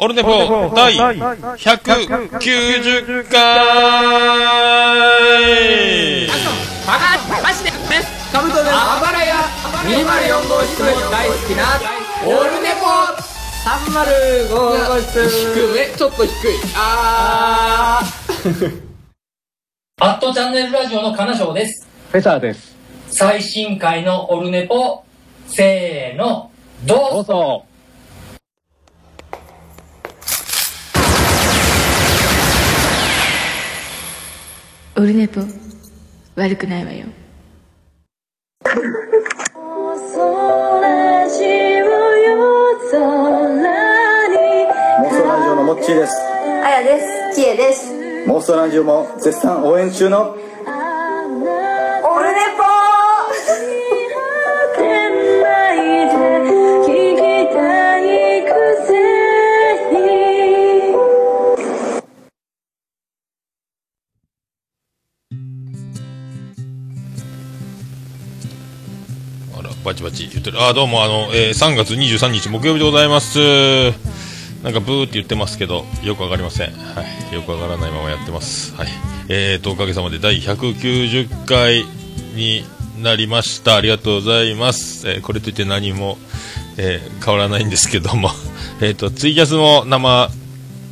オルネポ第190回バカマジでですカブトですあばらや204号室も大好きなオルネポ305号室低めちょっと低いあアットチャンネルラジオの金賞です。フェザーです。最新回のオルネポ、せーの、どうぞどうぞ。オルネポ悪くないわよモンストラジオのモッチーですあやです。ちえです。モンストラジオも絶賛応援中のチバチ言ってる。あ、どうも、あの、えー3月23日木曜日でございます。なんかブーって言ってますけど、よくわかりません。はい。よくわからないままやってます。はい。えーと、おかげさまで第190回になりました。ありがとうございます。えーこれといって何も、えー変わらないんですけども、えーと、ツイキャスも生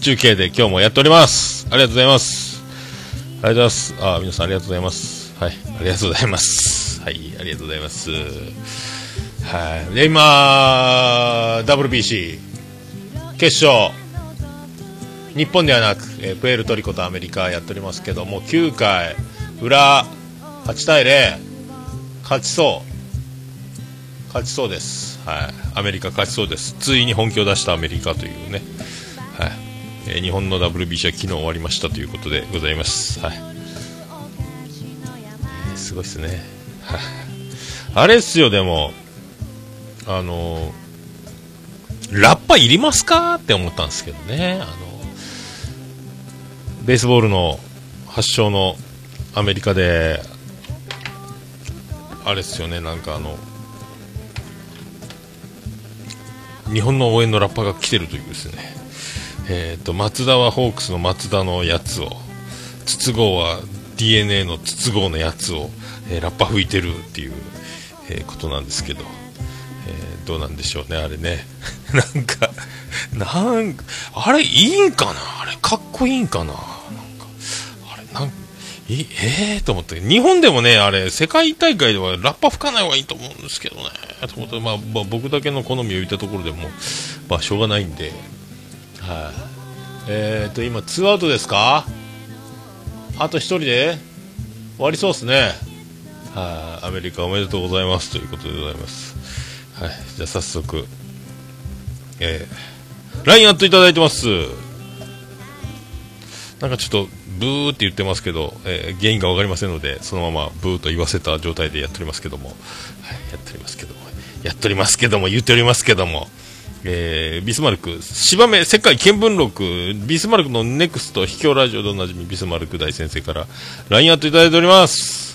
中継で今日もやっております。ありがとうございます。ありがとうございます。あ、皆さんありがとうございます。はい。ありがとうございます。はい。ありがとうございます。はい。で、今、WBC、決勝、日本ではなく、えープエルトリコとアメリカやっておりますけども、9回、裏、8対0、勝ちそう。勝ちそうです。はい。アメリカ勝ちそうです。ついに本気を出したアメリカというね。はい。えー日本の WBC は昨日終わりましたということでございます。はい。えーすごいっすね。あれっすよ、でも、あのラッパいりますかって思ったんですけどね。あの、ベースボールの発祥のアメリカで、あれっすよね、なんかあの、日本の応援のラッパが来てるというですね、えっ、と、松田はホークスの松田のやつを、筒香は DNA の筒香のやつを、えーラッパ吹いてるっていう、えーことなんですけど、どうなんでしょうね、あれね。なんか、なんか、あれいいんかな？あれかっこいいんかな？なんか、あれ、なんいえー、と思って、日本でもね、あれ、世界大会ではラッパ吹かない方がいいと思うんですけどね、と思って、まあ、まあ僕だけの好みを言ったところでも、まあ、しょうがないんで、はい、えーと、今、ツーアウトですか？あと1人で？終わりそうですね。はい、アメリカおめでとうございます。ということでございます。はい、じゃあ早速、えー、LINE アットいただいてます。なんかちょっと、ブーって言ってますけど、えー原因がわかりませんので、そのままブーと言わせた状態でやっておりますけども、はい、やっておりますけども、やっておりますけども、言っておりますけども、えービスマルク、芝目世界見聞録、ビスマルクのネクスト秘境ラジオでおなじみビスマルク大先生から LINE アットいただいております。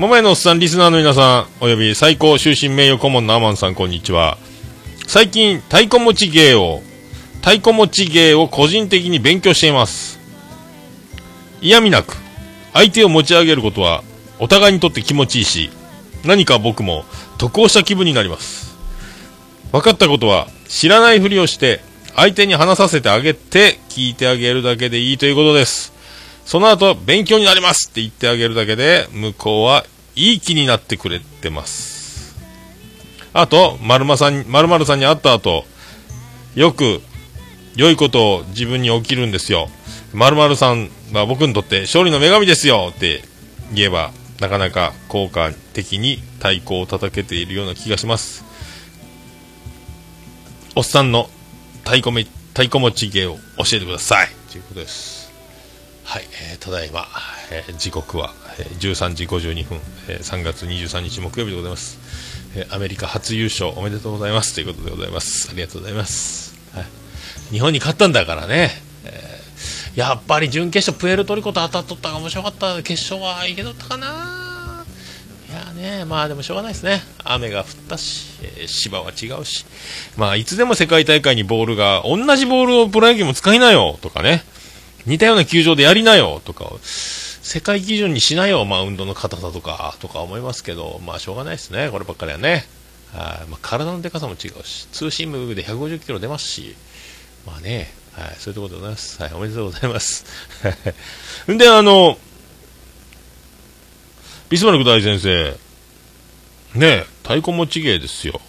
桃屋のおっさん、リスナーの皆さん、および最高終身名誉顧問のアマンさん、こんにちは。最近、太鼓持ち芸を、太鼓持ち芸を個人的に勉強しています。嫌味なく、相手を持ち上げることは、お互いにとって気持ちいいし、何か僕も得をした気分になります。分かったことは、知らないふりをして、相手に話させてあげて、聞いてあげるだけでいいということです。その後、勉強になりますって言ってあげるだけで、向こうはいい気になってくれてます。あと、〇〇さんに、〇〇さんに会った後、よく、良いことを自分に起きるんですよ。〇〇さんは僕にとって勝利の女神ですよって言えば、なかなか効果的に太鼓を叩けているような気がします。おっさんの太鼓め、太鼓持ち芸を教えてください。ということです。はい、えーただいま、えー時刻は、えー13時52分、えー3月23日木曜日でございます、えーアメリカ初優勝おめでとうございますということでございます。ありがとうございます。はい、日本に勝ったんだからね、えーやっぱり準決勝プエルトリコと当たっとったが面白かった決勝はいけとったかないやね、まあでもしょうがないですね。雨が降ったし、えー芝は違うし。まあいつでも世界大会にボールが、同じボールをプロ野球も使いなよとかね。似たような球場でやりなよとか、世界基準にしなよ、マウンドの硬さとか、とか思いますけど、まあしょうがないですね。こればっかりはね。はいまあ、体のでかさも違うし、ツーシームで150キロ出ますし、まあね、はい、そういうところでございます。はい、おめでとうございます。ん で、あの、ビスマルク大先生、ね、太鼓持ち芸ですよ。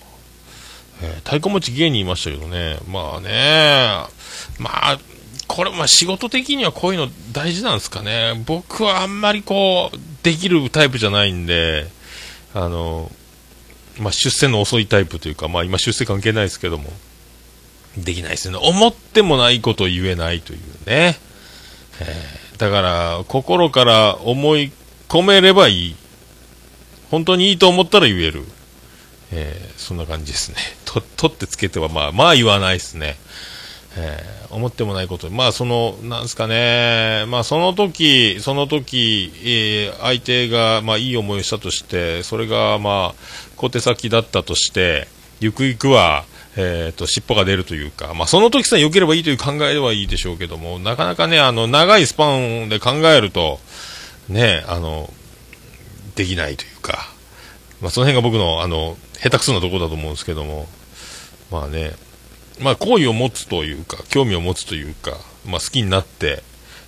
えー太鼓持ち芸に言いましたけどね、まあね、まあ、これ、まあ仕事的にはこういうの大事なんですかね。僕はあんまりこう、できるタイプじゃないんで、あの、まあ出世の遅いタイプというか、まあ今出世関係ないですけども、できないですね。思ってもないことを言えないというね。えーだから、心から思い込めればいい。本当にいいと思ったら言える。えーそんな感じですね。と、取ってつけては、まあ、まあ言わないですね。えー思ってもないこと。まあ、その、なんですかね。まあ、その時、その時、えー相手が、まあ、いい思いをしたとして、それが、まあ、小手先だったとして、ゆくゆくは、えっ、と、尻尾が出るというか、まあ、その時さえ良ければいいという考えではいいでしょうけども、なかなかね、あの、長いスパンで考えると、ね、あの、できないというか、まあ、その辺が僕の、あの、下手くそなところだと思うんですけども、まあね、まあ、好意を持つというか、興味を持つというか、まあ、好きになって、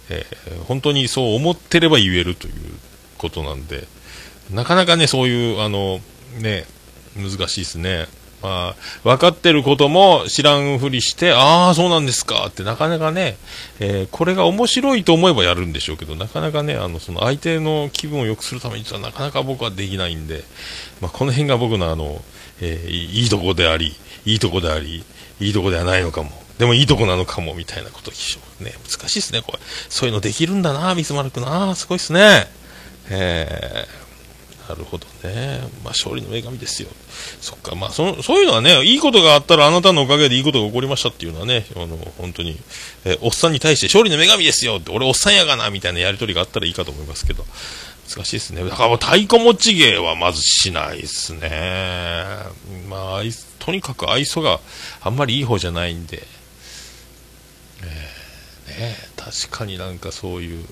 えー本当にそう思ってれば言えるということなんで、なかなかね、そういう、あの、ね、難しいですね。まあ、分かってることも知らんふりして、ああ、そうなんですかってなかなかね、えーこれが面白いと思えばやるんでしょうけど、なかなかね、あの、その相手の気分を良くするためにはなかなか僕はできないんで、まあ、この辺が僕のあの、えーいいいいとこであり、いいとこであり、いいとこではないのかも。でもいいとこなのかも、みたいなことでしょうね。難しいですね、これ。そういうのできるんだな、ビスマルクな。すごいですね。えーなるほどね。まあ、勝利の女神ですよ。そっか、まあ、その、そういうのはね、いいことがあったらあなたのおかげでいいことが起こりましたっていうのはね、あの、本当に、えおっさんに対して勝利の女神ですよって、俺おっさんやがな、みたいなやりとりがあったらいいかと思いますけど、難しいですね。だからもう太鼓持ち芸はまずしないですね。まあ、とにかく愛想があんまりいい方じゃないんで、えーね、確かになんかそういう、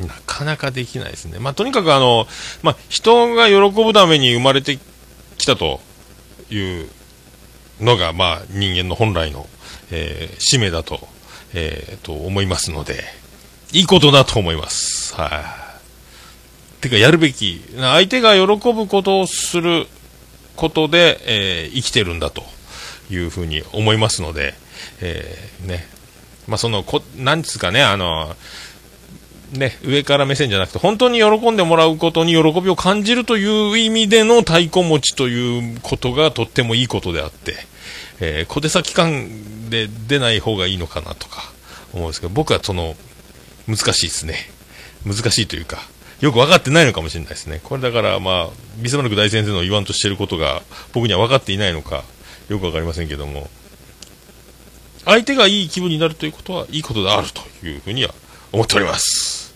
なかなかできないですね。まあ、とにかくあの、まあ、人が喜ぶために生まれてきたというのが、まあ、人間の本来の、えー使命だと、えーと思いますので、いいことだと思います。はい。てか、やるべき、相手が喜ぶことをすることで、えー生きてるんだというふうに思いますので、えーね。まあ、その、こ、なんつうかね、あの、ね、上から目線じゃなくて、本当に喜んでもらうことに喜びを感じるという意味での太鼓持ちということがとってもいいことであって、えー小手先感で出ない方がいいのかなとか思うんですけど、僕はその、難しいですね。難しいというか、よく分かってないのかもしれないですね。これだから、まあ、ビスマルク大先生の言わんとしてることが僕には分かっていないのか、よく分かりませんけども、相手がいい気分になるということはいいことであるというふうには思っております。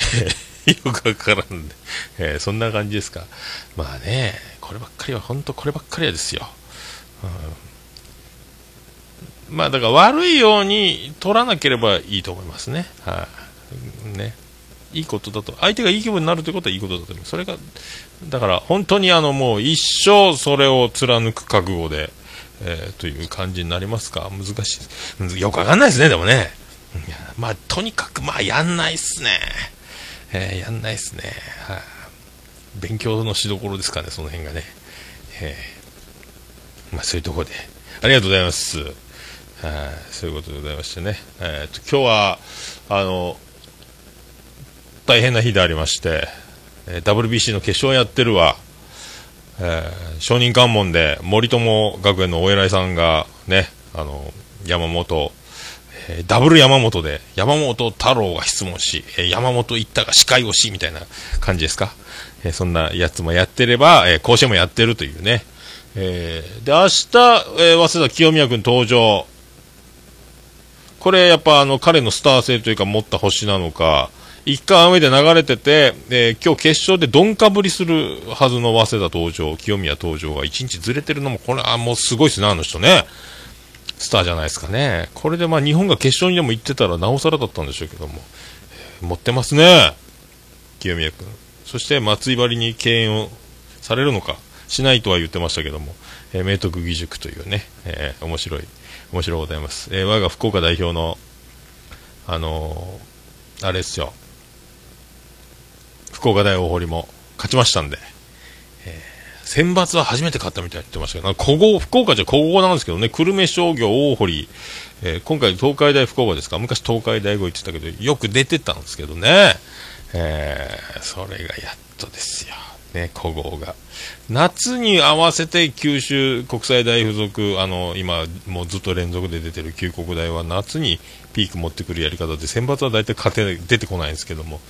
よくわからんで、えーそんな感じですか。まあね、こればっかりは、本当こればっかりはですよ。うんまあだから悪いように取らなければいいと思いますね。はい、ね。いいことだと、相手がいい気分になるということはいいことだと思います。それが、だから本当にあのもう一生それを貫く覚悟で、えーという感じになりますか難しいです。よくわかんないですね、でもね。いやまあ、とにかく、まあ、やんないっすね。えーやんないっすね。はい、勉強のしどころですかね、その辺がね。えーまあ、そういうところで。ありがとうございます。はい、そういうことでございましてね。えーと、今日は、あの、大変な日でありまして、えー WBC の決勝やってるわ。えー証人喚問で森友学園のお偉いさんがね、あの、山本、えーダブル山本で、山本太郎が質問し、えー山本一太が司会をし、みたいな感じですか？えーそんなやつもやってれば、えー甲子園もやってるというね。えーで、明日、えー早稲田清宮君登場。これやっぱあの彼のスター性というか持った星なのか、一回雨で流れてて、えー今日決勝でどんかぶりするはずの早稲田登場、清宮登場が一日ずれてるのも、これはもうすごいですね、あの人ね。スターじゃないですかね。これでまあ日本が決勝にでも行ってたらなおさらだったんでしょうけども。えー持ってますね。清宮君。そして松井張りに敬遠をされるのか、しないとは言ってましたけども、えー明徳義塾というね、えー面白い、面白いございます。えー我が福岡代表の、あのーあれですよ、福岡大大堀も勝ちましたんで、えー選抜は初めて勝ったみたいに言ってましたけど、古豪、福岡じゃ古豪なんですけどね、久留米商業大堀、えー今回東海大福岡ですか、昔東海大五行ってたけど、よく出てたんですけどね、えーそれがやっとですよ。ね、古豪が。夏に合わせて九州国際大付属、あの、今、もうずっと連続で出てる旧国大は夏にピーク持ってくるやり方で、選抜は大体勝て、出てこないんですけども、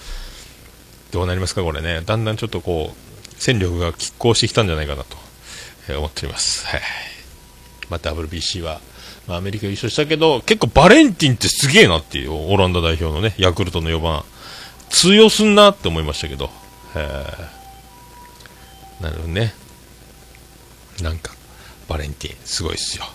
どうなりますか、これね。だんだんちょっとこう、戦力が拮抗してきたんじゃないかなと、えー思っております。はい。まあ、WBC は、まあ、アメリカ優勝したけど、結構バレンティンってすげえなっていう、オランダ代表のね、ヤクルトの4番。強すんなって思いましたけど、えーなるほどね。なんか、バレンティン、すごいっすよ。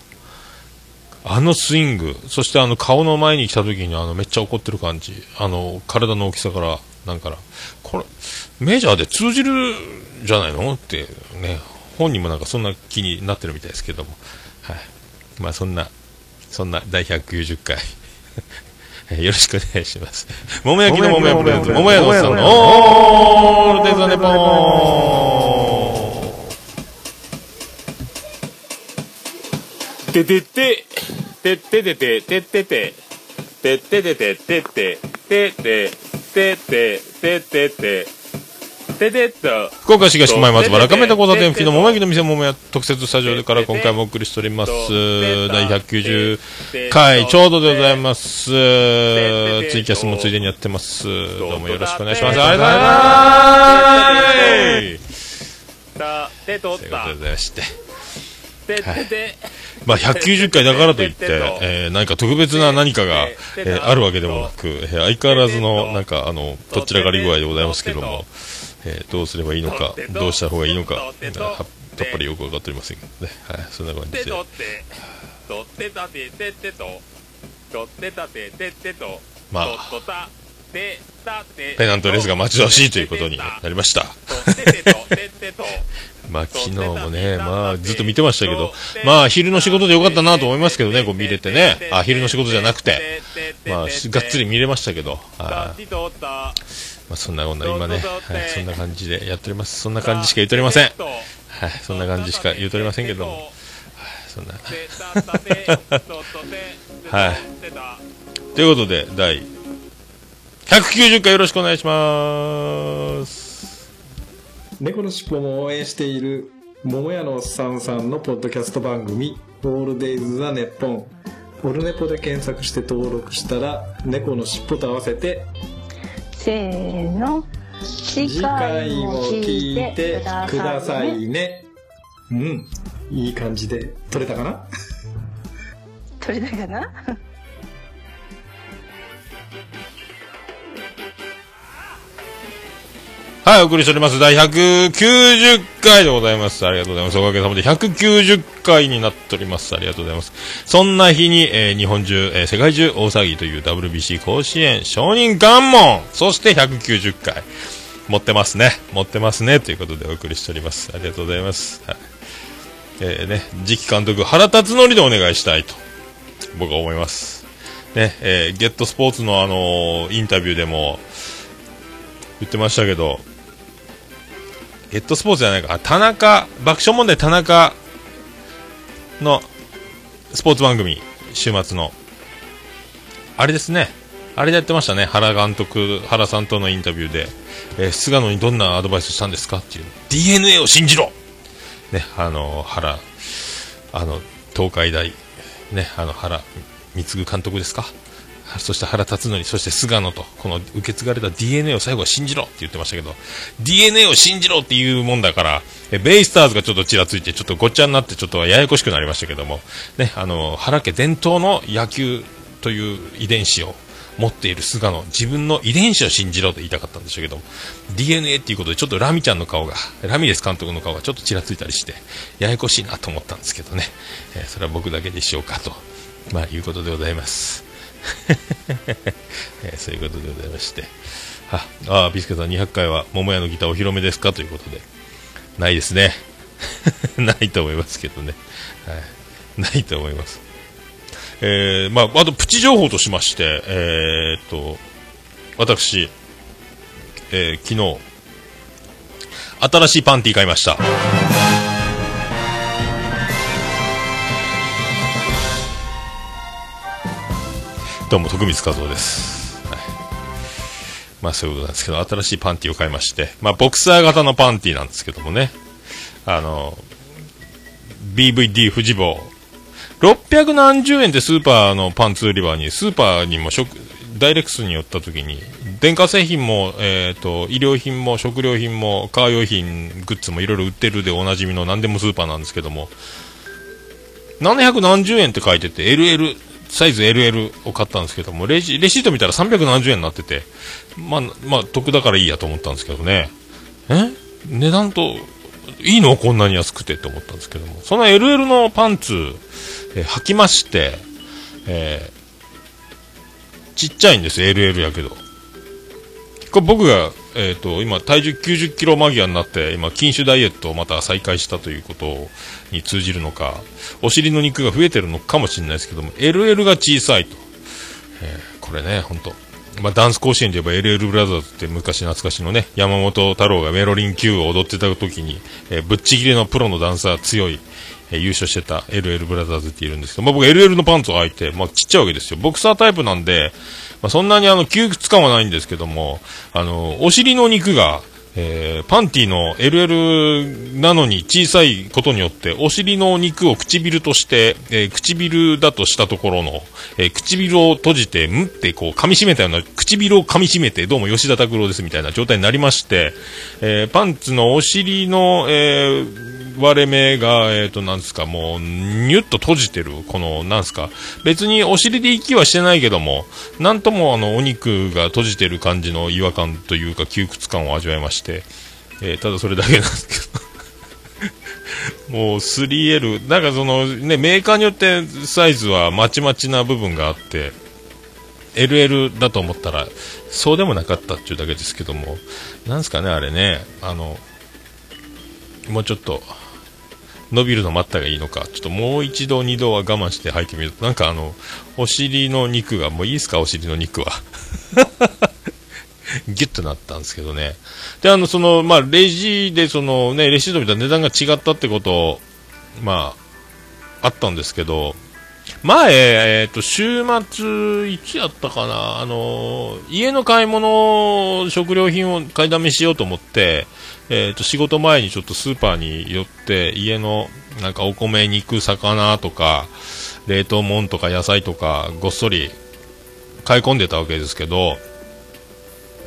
あのスイング、そしてあの顔の前に来た時にあのめっちゃ怒ってる感じ、あの体の大きさから、なんから、これ、メジャーで通じるじゃないの？ってね、本人もなんかそんな気になってるみたいですけども、はい。まあそんな、そんな第190回、えーよろしくお願いします。桃焼きの桃屋プレゼント、桃屋のさんの。オールデザ・ネポーン。ててて、てててて、ててて、てててて、てて、てて、てて、ててて、ててと、福岡市東区前松原亀田交差点付近の桃焼きの店桃屋特設スタジオから今回もお送りしております。第190回、ちょうどでございます。ツイキャスもついでにやってます。どうもよろしくお願いします。ありがとうございます。た、てとっということたで、ございまして。ててて、まあ、190回だからといって、えー、何か特別な何かが、えーあるわけでもなく、えー相変わらずの、なんか、あの、どちらかり具合でございますけれども、えーどうすればいいのか、どうした方がいいのか、えーはやっぱりよくわかっておりませんけどね。はい、そんな感じで。まあペナントレースが待ち遠しいということになりました。まあ、昨日もね、まあ、ずっと見てましたけど、まあ、昼の仕事でよかったなと思いますけどね、こう見れてね。あ、昼の仕事じゃなくて、まあ、しがっつり見れましたけど、あまあ、そんなこんな、今ね、はい、そんな感じでやっております。そんな感じしか言っておりません。はい、そんな感じしか言っておりませんけども、はい、そんな。はい。ということで、第190回よろしくお願いします。猫のしっぽも応援している桃屋のおっさんさんのポッドキャスト番組「オールデイズ・ザ・ネッポン」オルネポで検索して登録したら猫のしっぽと合わせてせーの次次回も聞いてくださいね。うん。いい感じで撮れたかな？取れたかな？はい、お送りしております。第190回でございます。ありがとうございます。おかげさまで190回になっております。ありがとうございます。そんな日に、えー日本中、えー世界中大騒ぎという WBC 甲子園承認願問そして190回。持ってますね。持ってますね。ということでお送りしております。ありがとうございます。はい。えーね、次期監督、原辰徳でお願いしたいと、僕は思います。ね、えーゲットスポーツのあのインタビューでも、言ってましたけど、ゲットスポーツじゃないか、田中、爆笑問題田中のスポーツ番組、週末の。あれですね。あれでやってましたね。原監督、原さんとのインタビューで、えー菅野にどんなアドバイスしたんですかっていう。DNA を信じろね、あの、原、あの、東海大、ね、あの、原貢監督ですかそして原辰徳、そして菅野と、この受け継がれた DNA を最後は信じろって言ってましたけど、DNA を信じろっていうもんだから、えベイスターズがちょっとちらついて、ちょっとごっちゃになって、ちょっとややこしくなりましたけども、ね、あの、原家伝統の野球という遺伝子を持っている菅野、自分の遺伝子を信じろと言いたかったんでしょうけど、DNA っていうことでちょっとラミちゃんの顔が、ラミレス監督の顔がちょっとちらついたりして、ややこしいなと思ったんですけどね、えー、それは僕だけでしょうかと、まあ、いうことでございます。え、そういうことでございまして。あ、あビスケさん200回は桃屋のギターお披露目ですか？ということで。ないですね。ないと思いますけどね。はい。ないと思います。えー、まあ、あとプチ情報としまして、えー、っと、私、えー、昨日、新しいパンティ買いました。どうも、徳光和夫です。はい。まあ、そういうことなんですけど、新しいパンティを買いまして、まあ、ボクサー型のパンティなんですけどもね、あの、BVD 富士坊600何十円でスーパーのパンツ売り場に、スーパーにも食、ダイレックスに寄った時に、電化製品も、えっ、ー、と、医療品も食料品も、カー用品、グッズもいろいろ売ってるでおなじみの何でもスーパーなんですけども、700何十円って書いてて、LL、サイズ LL を買ったんですけども、レジ、レシート見たら300円になってて、まあ、まあ、得だからいいやと思ったんですけどね。え？値段と、いいの？こんなに安くてって思ったんですけども。その LL のパンツ、えー、履きまして、えー、ちっちゃいんです LL やけど。これ僕が、えっ、ー、と、今、体重90キロ間際になって、今、禁酒ダイエットをまた再開したということに通じるのか、お尻の肉が増えてるのかもしれないですけども、LL が小さいと。えー、これね、ほんと。まあ、ダンス甲子園で言えば LL ブラザーズって昔懐かしのね、山本太郎がメロリン Q を踊ってた時に、えー、ぶっちぎりのプロのダンサー強い、えー、優勝してた LL ブラザーズって言うんですけど、まあ、僕 LL のパンツを履いて、まあ、ちっちゃいわけですよ。ボクサータイプなんで、まあ、そんなにあの、窮屈感はないんですけども、あの、お尻の肉が、えー、パンティの LL なのに小さいことによって、お尻の肉を唇として、えー、唇だとしたところの、えー、唇を閉じて、むってこう噛み締めたような、唇を噛み締めて、どうも吉田拓郎ですみたいな状態になりまして、えパンツのお尻の、え割れ目が、えっ、と、なんですか、もう、ニュッと閉じてる、この、なんですか、別にお尻で息はしてないけども、なんともあの、お肉が閉じてる感じの違和感というか、窮屈感を味わいまして、して、えー、ただそれだけなんですけど。もう 3L、なんかそのね、メーカーによってサイズはまちまちな部分があって、LL だと思ったら、そうでもなかったっていうだけですけども、なんすかね、あれね、あの、もうちょっと、伸びるの待ったがいいのか、ちょっともう一度、二度は我慢して履いてみると、なんかあの、お尻の肉が、もういいですか、お尻の肉は。ギュッとなったんですけどね。で、あの、その、まあ、レジで、そのね、レシート見たら値段が違ったってこと、まあ、あったんですけど、前、えっ、ー、と、週末、いつやったかな、あの、家の買い物、食料品を買いだめしようと思って、え、ー、と、仕事前にちょっとスーパーに寄って、家の、なんかお米、肉、魚とか、冷凍物とか野菜とか、ごっそり買い込んでたわけですけど、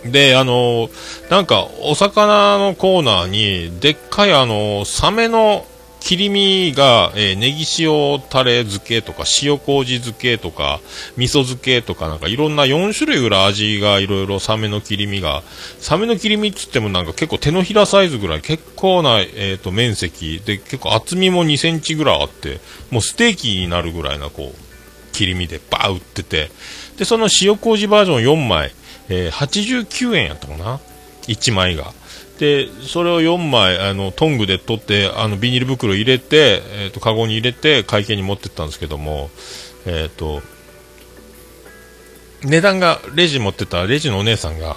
で、あの、なんか、お魚のコーナーに、でっかいあの、サメの切り身が、えー、ネギ塩タレ漬けとか、塩麹漬けとか、味噌漬けとか、なんかいろんな4種類ぐらい味がいろいろサメの切り身が、サメの切り身っつってもなんか結構手のひらサイズぐらい、結構な、えっ、ー、と、面積。で、結構厚みも2センチぐらいあって、もうステーキになるぐらいな、こう、切り身でバー売ってて、で、その塩麹バージョン4枚、えー、89円やったかな？1枚が。で、それを4枚、あの、トングで取って、あの、ビニール袋入れて、えっ、ー、と、カゴに入れて、会計に持ってったんですけども、え、ー、と、値段が、レジ持ってたレジのお姉さんが、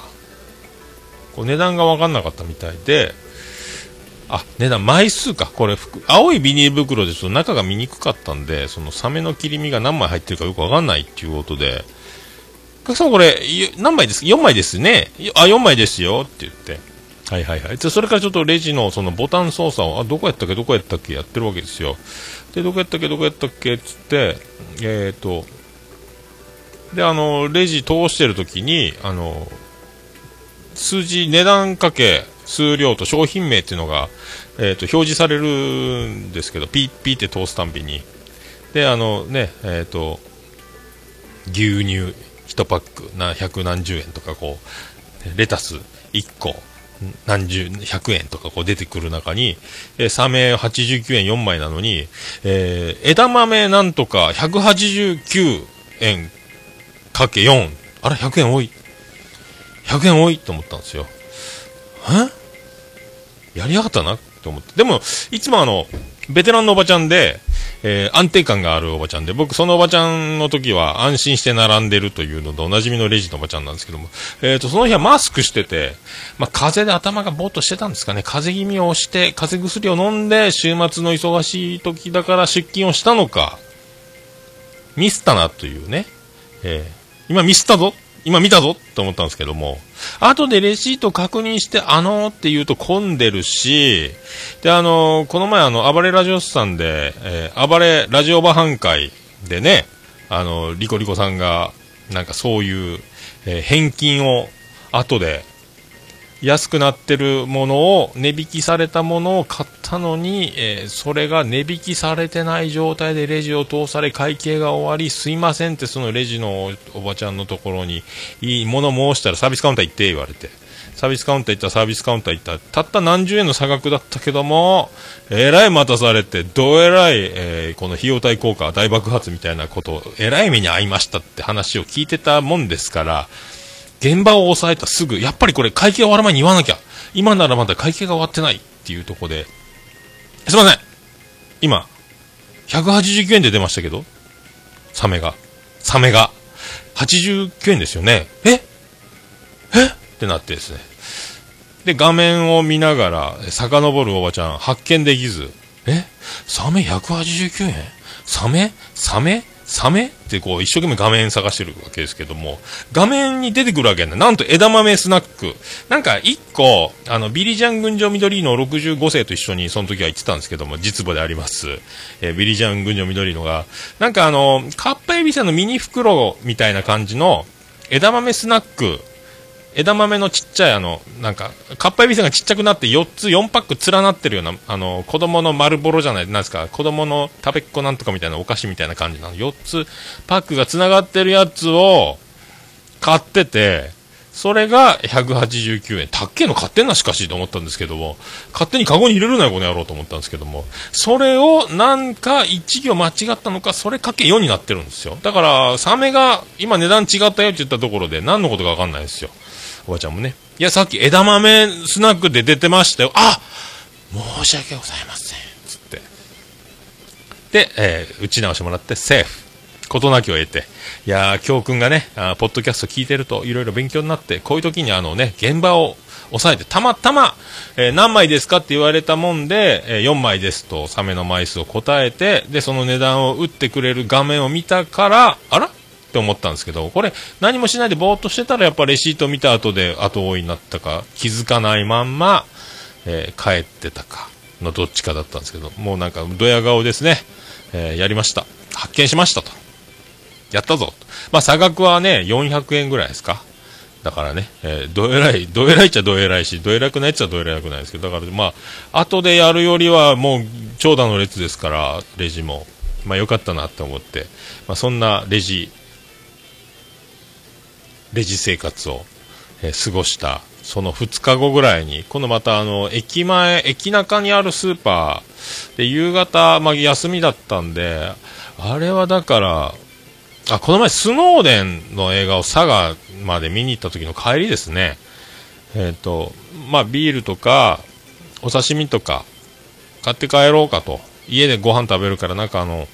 こう値段が分かんなかったみたいで、あ、値段、枚数か。これ、青いビニール袋ですと中が見にくかったんで、そのサメの切り身が何枚入ってるかよく分かんないっていうことで、かさんこれ、何枚です ?4 枚ですね。あ、4枚ですよって言って。はいはいはい。で、それからちょっとレジのそのボタン操作を、あ、どこやったっけ？どこやったっけ？やってるわけですよ。で、どこやったっけ？どこやったっけ？っつって、えっ、ー、と、で、あの、レジ通してるときに、あの、数字、値段かけ、数量と商品名っていうのが、え、ー、と、表示されるんですけど、ピッピーって通すたんびに。で、あのね、え、ー、と、牛乳、1パックな百何十円とかこうレタス1個何十100円とかこう出てくる中に、えー、サメ89円4枚なのに、えー、枝豆なんとか189円かけ4あら100円多い。100円多いと思ったんですよ。え？やりやがったなって思って。でもいつもあのベテランのおばちゃんでえー、安定感があるおばちゃんで、僕、そのおばちゃんの時は安心して並んでるというのとおなじみのレジのおばちゃんなんですけども、えっ、ー、と、その日はマスクしてて、まあ、風邪で頭がぼーっとしてたんですかね、風邪気味をして、風邪薬を飲んで、週末の忙しい時だから出勤をしたのか、ミスったなというね、えー、今ミスったぞ。今見たぞと思ったんですけども、後でレシート確認して、あのー、って言うと混んでるし、で、あのー、この前あの、暴れラジオスさんで、えー、暴れラジオバン会でね、あのリコリコさんが、なんかそういう、え返金を後で安くなってるものを、値引きされたものを買ったのに、えー、それが値引きされてない状態でレジを通され、会計が終わり、すいませんってそのレジのおばちゃんのところに、いいもの申したらサービスカウンター行って言われて。サービスカウンター行ったサービスカウンター行った、たった何十円の差額だったけども、えらい待たされて、どえらい、えー、この費用対効果大爆発みたいなこと、えらい目に遭いましたって話を聞いてたもんですから、現場を抑えたすぐ、やっぱりこれ会計終わる前に言わなきゃ。今ならまだ会計が終わってないっていうとこで、すいません今、189円で出ましたけど、サメが。サメが。89円ですよね。え？え？ってなってですね。で、画面を見ながら、遡るおばちゃん、発見できず、え？サメ189円？サメ？サメ？サメ？ってこう一生懸命画面探してるわけですけども、画面に出てくるわけね。なんと枝豆スナック。なんか一個、あの、ビリジャン群青緑の65世と一緒にその時は行ってたんですけども、実母であります。えー、ビリジャン群青緑のが、なんかあの、カッパエビさんのミニ袋みたいな感じの枝豆スナック枝豆のちっちゃいあの、なんか、かっぱえびせんがちっちゃくなって4つ、4パック連なってるような、あの、子供の丸ボロじゃない、なんですか、子供の食べっ子なんとかみたいなお菓子みたいな感じなの。4つパックが繋がってるやつを買ってて、それが189円。たっけの買ってんなしかしと思ったんですけども、勝手にカゴに入れるなよ、この野郎と思ったんですけども、それをなんか1行間違ったのか、それかけ4になってるんですよ。だから、サメが今値段違ったよって言ったところで何のことかわかんないですよ。おばちゃんもね。いや、さっき枝豆スナックで出てましたよ。あ申し訳ございません。つって。で、えー、打ち直してもらって、セーフ。事なきを得て。いやー、教訓がね、あポッドキャスト聞いてると、いろいろ勉強になって、こういう時にあのね、現場を抑えて、たまたま、えー、何枚ですかって言われたもんで、えー、4枚ですと、サメの枚数を答えて、で、その値段を打ってくれる画面を見たから、あら？って思ったんですけど、これ何もしないでぼーっとしてたらやっぱレシート見た後で後追いになったか、気づかないまんま、えー、帰ってたかのどっちかだったんですけど、もうなんかドヤ顔ですね、えー、やりました。発見しましたと。やったぞ。まあ差額はね、400円ぐらいですか。だからね、えー、どえらい、どえらいっちゃどえらいし、どえらくないっちゃどえらくないですけど、だからまあ、後でやるよりはもう長蛇の列ですから、レジも。まあ良かったなって思って、まあそんなレジレジ生活を、え、過ごしたその2日後ぐらいに、今度またあの、駅前、駅中にあるスーパーで夕方、まあ、休みだったんで、あれはだから、あ、この前スノーデンの映画を佐賀まで見に行った時の帰りですね。え、ー、と、まあ、ビールとか、お刺身とか、買って帰ろうかと。家でご飯食べるから、なんかあの、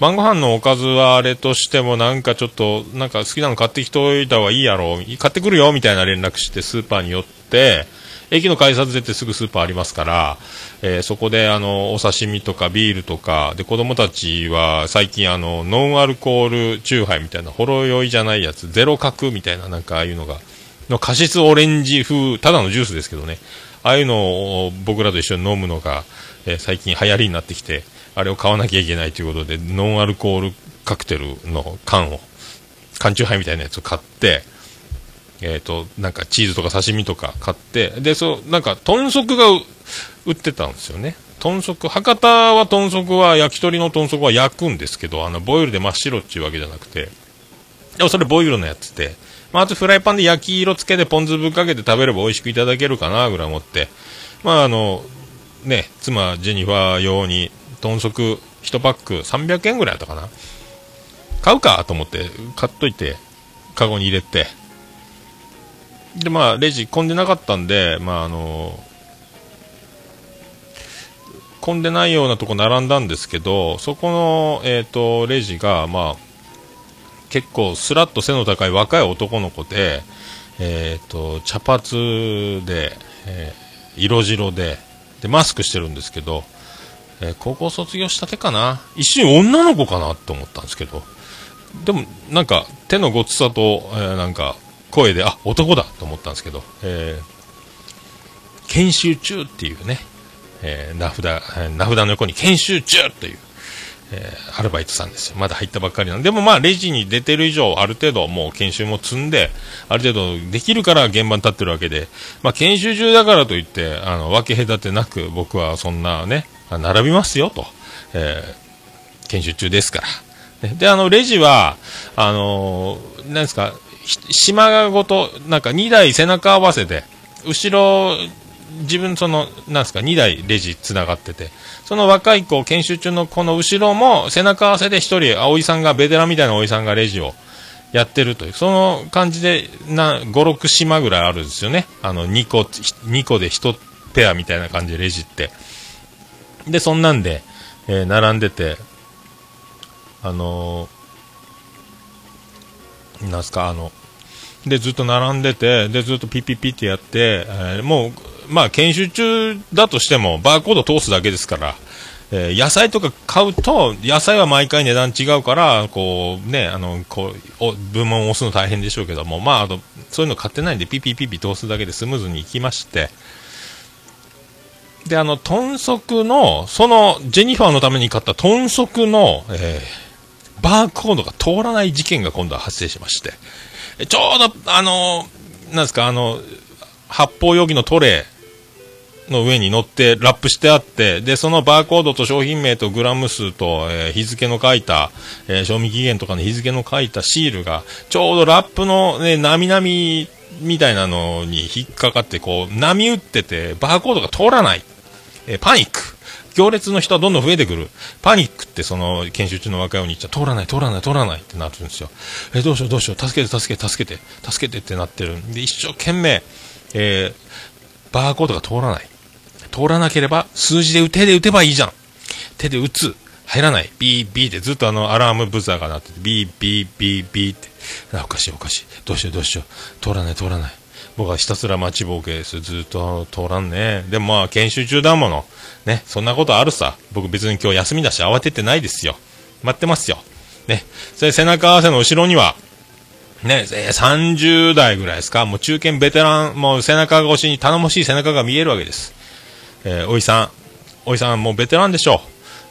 晩ご飯のおかずはあれとしてもなんかちょっとなんか好きなの買ってきといた方がいいやろ。買ってくるよみたいな連絡してスーパーに寄って駅の改札出てすぐスーパーありますから、えー、そこであのお刺身とかビールとかで子供たちは最近あのノンアルコールチューハイみたいなほろ酔いじゃないやつゼロ角みたいななんかああいうのがのカシスオレンジ風ただのジュースですけどね。ああいうのを僕らと一緒に飲むのが、えー、最近流行りになってきてあれを買わなきゃいけないということで、ノンアルコールカクテルの缶を、缶チューハイみたいなやつを買って、えっ、と、なんかチーズとか刺身とか買って、で、そう、なんか豚足が売ってたんですよね。豚足、博多は豚足は焼き鳥の豚足は焼くんですけど、あの、ボイルで真っ白っていうわけじゃなくて、でもそれボイルのやつで、まあ、あとフライパンで焼き色つけてポン酢ぶっかけて食べれば美味しくいただけるかなぐらい思って、まああの、ね、妻ジェニファー用に豚足1パック300円ぐらいだったかな。買うかと思って買っといて、カゴに入れて、で、まあ、レジ混んでなかったんで、まあ、あの、混んでないようなとこ並んだんですけど、そこの、え、ー、と、レジが、まあ、結構スラッと背の高い若い男の子で、えっ、ー、と、茶髪で、えー、色白で、で、マスクしてるんですけど、えー、高校卒業したてかな。一瞬女の子かなと思ったんですけど、でも、なんか、手のごつさと、えー、なんか、声で、あ、男だと思ったんですけど、えー、研修中っていうね、えー、名札、名札の横に研修中という、え、アルバイトさんですよ。まだ入ったばっかりなんで。でもまあ、レジに出てる以上、ある程度もう研修も積んで、ある程度できるから現場に立ってるわけで、まあ、研修中だからといって、あの、分け隔てなく、僕はそんなね、並びますよと、えー、研修中ですから。で、あの、レジは、あのー、なんですか、島ごと、なんか2台背中合わせて、後ろ、自分その、なんですか、2台レジ繋がってて、その若い子、研修中の子の後ろも背中合わせで1人、葵さんが、ベテランみたいな葵さんがレジをやってるという、その感じで、な、5、6島ぐらいあるんですよね。あの、2個、2個で1ペアみたいな感じでレジって。で、そんなんで、えー、並んでて、あのー、なんすか、あの、で、ずっと並んでて、で、ずっとピッピピってやって、えー、もう、まあ、研修中だとしても、バーコード通すだけですから、えー、野菜とか買うと、野菜は毎回値段違うから、こう、ね、あの、こう、部門を押すの大変でしょうけども、まあ、あと、そういうの買ってないんで、ピッピピピ通すだけでスムーズにいきまして、で、あの、豚足の、その、ジェニファーのために買った豚足の、えー、バーコードが通らない事件が今度は発生しまして、ちょうど、あの、なんですか、あの、発泡容器のトレーの上に乗ってラップしてあって、で、そのバーコードと商品名とグラム数と、えー、日付の書いた、えー、賞味期限とかの日付の書いたシールが、ちょうどラップのね、なみなみみたいなのに引っかかって、こう、波打ってて、バーコードが通らない。え、パニック。行列の人はどんどん増えてくる。パニックってその研修中の若いお兄ちゃん、通らない、通らない、通らないってなってるんですよ。え、どうしよう、どうしよう、助けて、助けて、助けて、助けてってなってるんで、一生懸命、えー、バーコードが通らない。通らなければ、数字で手で打てばいいじゃん。手で打つ。入らない。ビービーってずっとあのアラームブザーが鳴ってて、ビービービービーって。あ、おかしいおかしい。どうしようどうしよう。通らない通らない。僕はひたすら待ちぼうけです。ずっと通らんね。でもまあ、研修中だもの。ね、そんなことあるさ。僕別に今日休みだし慌ててないですよ。待ってますよ。ね。それ背中合わせの後ろには、ね、え、30代ぐらいですか。もう中堅ベテラン、もう背中越しに頼もしい背中が見えるわけです。えー、おいさん、おいさんもうベテランでしょ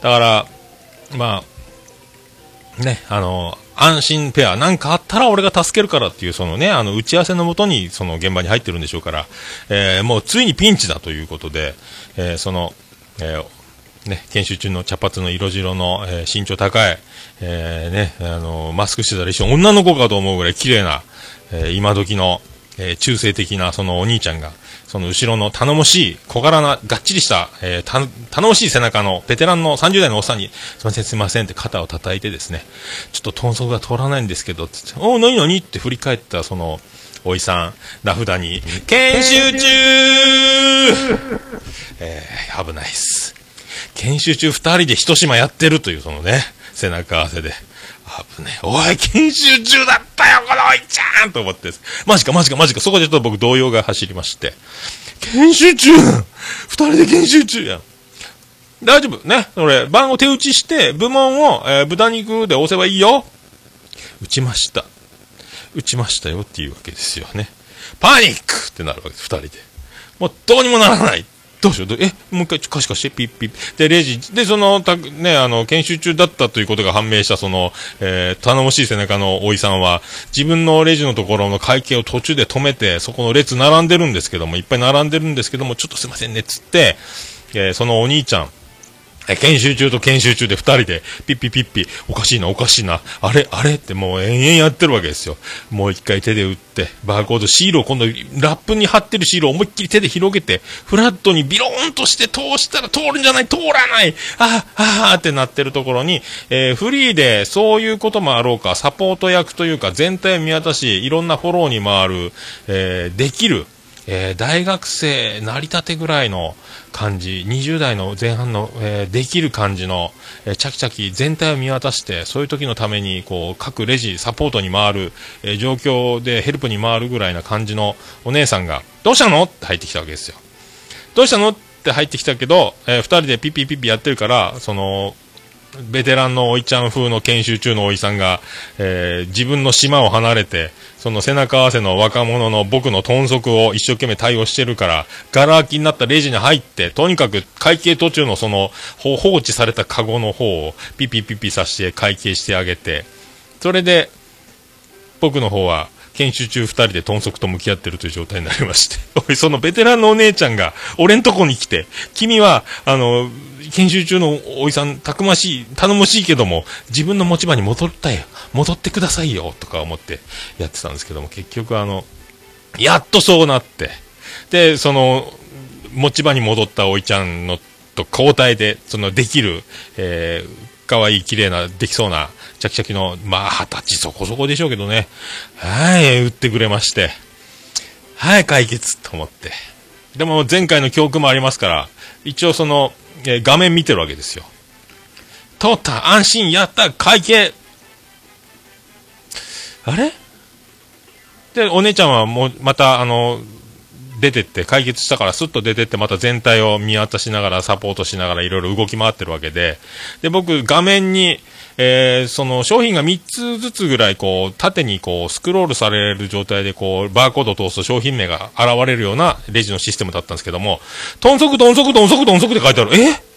う。だから、まあ、ね、あの安心ペア、なんかあったら俺が助けるからっていう、そのね、あの、打ち合わせのもとに、その現場に入ってるんでしょうから、えー、もうついにピンチだということで、えー、その、えー、ね、研修中の茶髪の色白の、え、身長高い、え、ね、あのマスクしてたら一瞬女の子かと思うぐらい綺麗な、え、今時の、え、中性的なそのお兄ちゃんが、その後ろの頼もしい、小柄な、がっちりした、えー、た、頼もしい背中のベテランの30代のおっさんに、すいません、すいませんって肩を叩いてですね、ちょっと豚足が通らないんですけど、つって、お何何？って振り返ったその、おいさん、名札に、研修中 えー、危ないっす。研修中二人で一島やってるという、そのね、背中合わせで。危ねおい、研修中だったよ、このおいちゃんと思って。マジか、マジか、マジか。そこでちょっと僕動揺が走りまして。研修中？二人で研修中やん。大丈夫？ね？俺、番号手打ちして、部門を、えー、豚肉で押せばいいよ。打ちました。打ちましたよっていうわけですよね。パニックってなるわけです、二人で。もうどうにもならない。どうしよう？え、もう一回、かしかして、ピッピッ。で、レジ、で、その、た、ね、あの、研修中だったということが判明した、その、えー、頼もしい背中のおいさんは、自分のレジのところの会計を途中で止めて、そこの列並んでるんですけども、いっぱい並んでるんですけども、ちょっとすいませんね、つって、えー、そのお兄ちゃん、え研修中と研修中で二人で、ピッピピッピ、おかしいな、おかしいな、あれ、あれってもう延々やってるわけですよ。もう一回手で打って、バーコード、シールを今度、ラップに貼ってるシールを思いっきり手で広げて、フラットにビローンとして通したら通るんじゃない、通らないああ、あってなってるところに、えー、フリーでそういうこともあろうか、サポート役というか、全体を見渡し、いろんなフォローに回る、えー、できる、えー、大学生成り立てぐらいの感じ、20代の前半の、えー、できる感じの、えー、チャキチャキ全体を見渡して、そういう時のために、こう、各レジ、サポートに回る、え状況でヘルプに回るぐらいな感じのお姉さんが、どうしたの？って入ってきたわけですよ。どうしたの？って入ってきたけど、え2人でピッピピッピやってるから、その、ベテランのおいちゃん風の研修中のおいさんが、えー、自分の島を離れて、その背中合わせの若者の僕の豚足を一生懸命対応してるから、ガラ空きになったレジに入って、とにかく会計途中のその放置されたカゴの方をピピピピさして会計してあげて、それで、僕の方は、研修中2人で豚足と向き合ってるという状態になりまして、おい、そのベテランのお姉ちゃんが、俺んとこに来て、君は、あの、研修中のおいさん、たくましい、頼もしいけども、自分の持ち場に戻ったよ、戻ってくださいよ、とか思ってやってたんですけども、結局あの、やっとそうなって、で、その、持ち場に戻ったおいちゃんのと交代で、そのできる、えー、可愛い綺麗な、できそうな、チャキチャキの、まあ、二十歳そこそこでしょうけどね。はい、打ってくれまして。はい、解決と思って。でも前回の教訓もありますから、一応その、えー、画面見てるわけですよ。通った、安心、やった、会計。あれ？で、お姉ちゃんはもう、また、あの、出てって解決したからスッと出てってまた全体を見渡しながらサポートしながらいろいろ動き回ってるわけで、で、僕画面に、えー、その商品が3つずつぐらいこう縦にこうスクロールされる状態でこうバーコードを通すと商品名が現れるようなレジのシステムだったんですけども、豚足、豚足、豚足、豚足って書いてある。え？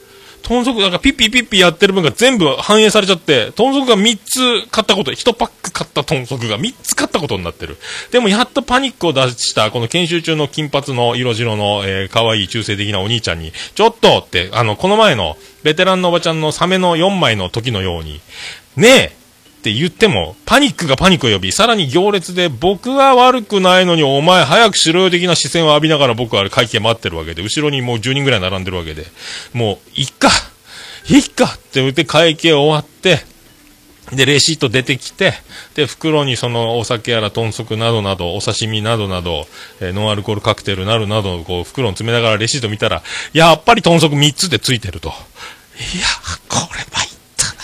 豚足、なんかピッピピッピやってる分が全部反映されちゃって、豚足が3つ買ったこと、1パック買った豚足が3つ買ったことになってる。でもやっとパニックを出した、この研修中の金髪の色白の、えー、可愛い中性的なお兄ちゃんに、ちょっとって、あの、この前の、ベテランのおばちゃんのサメの4枚の時のように、ねえって言っても、パニックがパニックを呼び、さらに行列で、僕は悪くないのに、お前早くしろよ的な視線を浴びながら僕は会計待ってるわけで、後ろにもう10人ぐらい並んでるわけで、もう、いっかいっかって言って会計終わって、で、レシート出てきて、で、袋にそのお酒やら豚足などなど、お刺身などなど、えー、ノンアルコールカクテルなどなど、こう、袋に詰めながらレシート見たら、やっぱり豚足3つでついてると。いや、これ参ったな。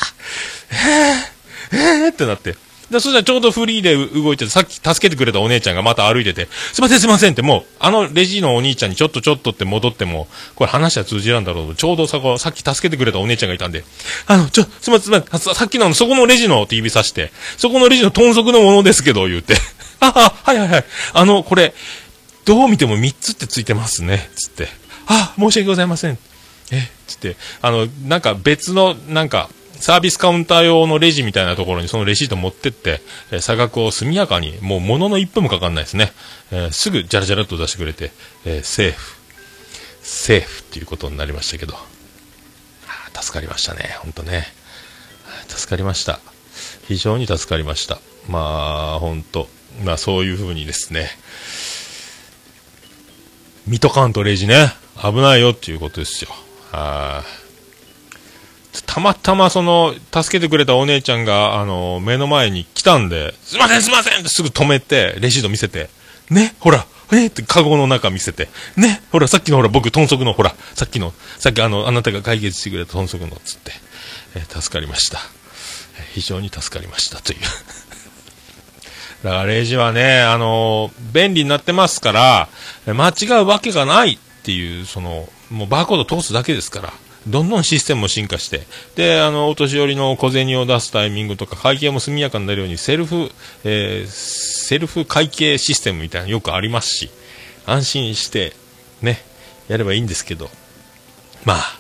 えー、えー、ってなって。で、そしたらちょうどフリーで動いてて、さっき助けてくれたお姉ちゃんがまた歩いてて、すいませんすいませんってもう、あのレジのお兄ちゃんにちょっとちょっとって戻っても、これ話は通じらんだろうと、ちょうどさ、さっき助けてくれたお姉ちゃんがいたんで、あの、ちょ、すいません、すいません、さっきのの、そこのレジの TV さして、そこのレジの豚足のものですけど、言うて、あ、あ、はいはいはい、あの、これ、どう見ても3つってついてますね、つって、あ、申し訳ございません。え、つって、あの、なんか別の、なんか、サービスカウンター用のレジみたいなところにそのレシート持ってって、え、差額を速やかに、もうものの1分もかかんないですね。えー、すぐジャラジャラと出してくれて、えー、セーフ。セーフっていうことになりましたけど。助かりましたね、ほんとね。助かりました。非常に助かりました。まあ、ほんと。まあ、そういう風にですね。見とかんとレジね。危ないよっていうことですよ。はい。たまたまその、助けてくれたお姉ちゃんが、あの、目の前に来たんで、すいませんすいませんってすぐ止めて、レシート見せて、ね、ほら、えってカゴの中見せて、ね、ほら、さっきのほら、僕、豚足のほら、さっきの、さっきあの、あなたが解決してくれた豚足の、つって、えー、助かりました。非常に助かりました、という。だから、レジはね、あのー、便利になってますから、間違うわけがないっていう、その、もうバーコード通すだけですから、どんどんシステムも進化して、で、あの、お年寄りの小銭を出すタイミングとか、会計も速やかになるように、セルフ、えー、セルフ会計システムみたいなのよくありますし、安心して、ね、やればいいんですけど、まあ、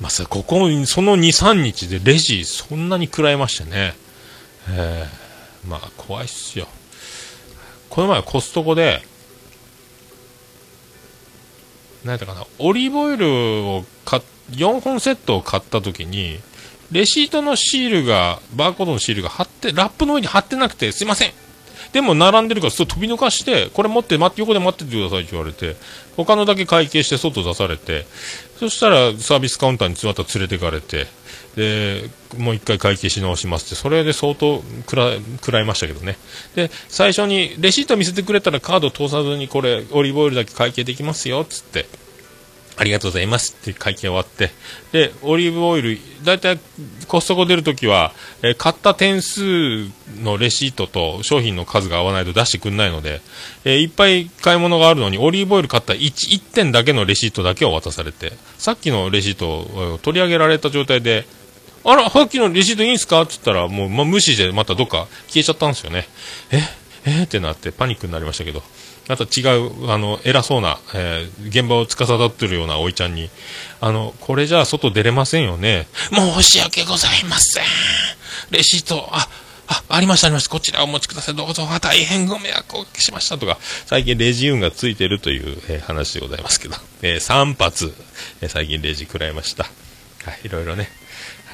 まあ、ここ、その2、3日でレジ、そんなに食らいましたね。えー、まあ、怖いっすよ。この前コストコで、何やったかな、オリーブオイルを買って4本セットを買った時に、レシートのシールが、バーコードのシールが貼って、ラップの上に貼ってなくて、すいません。でも並んでるから、そ飛び抜かして、これ持って、待って、横で待っててくださいって言われて、他のだけ会計して外出されて、そしたらサービスカウンターにまた連れてかれて、で、もう一回会計し直しますって、それで相当くら、くらいましたけどね。で、最初に、レシート見せてくれたらカード通さずにこれ、オリーブオイルだけ会計できますよ、つって。ありがとうございます。って会計終わって、で、オリーブオイル、だいたいコストコ出るときは、えー、買った点数のレシートと商品の数が合わないと出してくんないので、えー、いっぱい買い物があるのに、オリーブオイル買った 1, 1点だけのレシートだけを渡されて、さっきのレシートを取り上げられた状態で、あら、さっきのレシートいいんすか？って言ったら、もう、ま、無視でまたどっか消えちゃったんですよね。え？え？ー、ってなってパニックになりましたけど。また違う、あの、偉そうな、えー、現場を司ってるようなおいちゃんに、あの、これじゃあ外出れませんよね。申し訳ございません。レシート、あ、あ、ありました、ありました。こちらお持ちください。どうぞ、大変ご迷惑をおかけしましたとか、最近レジ運がついてるという、えー、話でございますけど、えー、3発、えー、最近レジ食らいました。はい、いろいろね。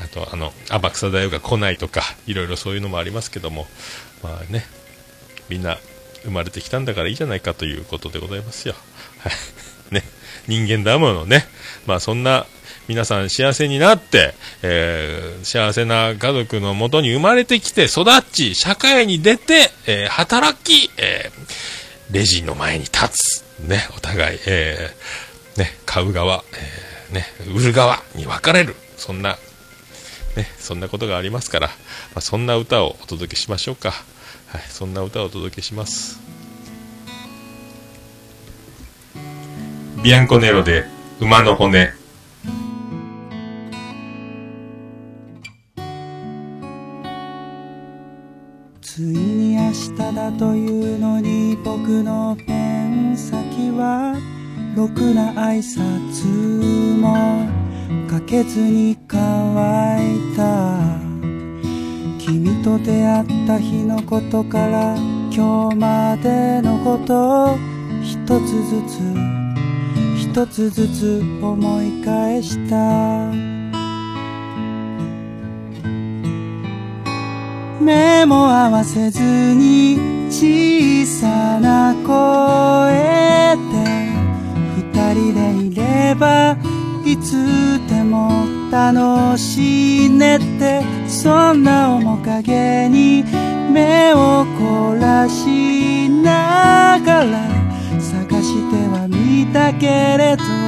あと、あの、天草大王が来ないとか、いろいろそういうのもありますけども、まあね、みんな生まれてきたんだからいいじゃないかということでございますよ。はい。ね。人間だものね。まあそんな皆さん幸せになって、えー、幸せな家族のもとに生まれてきて育ち、社会に出て、えー、働き、えー、レジの前に立つ。ね、お互い、えー、ね、買う側、えー、ね、売る側に分かれる。そんな、ね、そんなことがありますから、まあ、そんな歌をお届けしましょうか。はい、そんな歌をお届けします。ビアンコネロで馬の骨。ついに明日だというのに僕のペン先はろくな挨拶もかけずに乾いた君と出会った日のことから今日までのことを一つずつ一つずつ思い返した。目も合わせずに小さな声で二人でいればいつでも楽しいねってそんな面影に目を凝らしながら探しては見たけれど。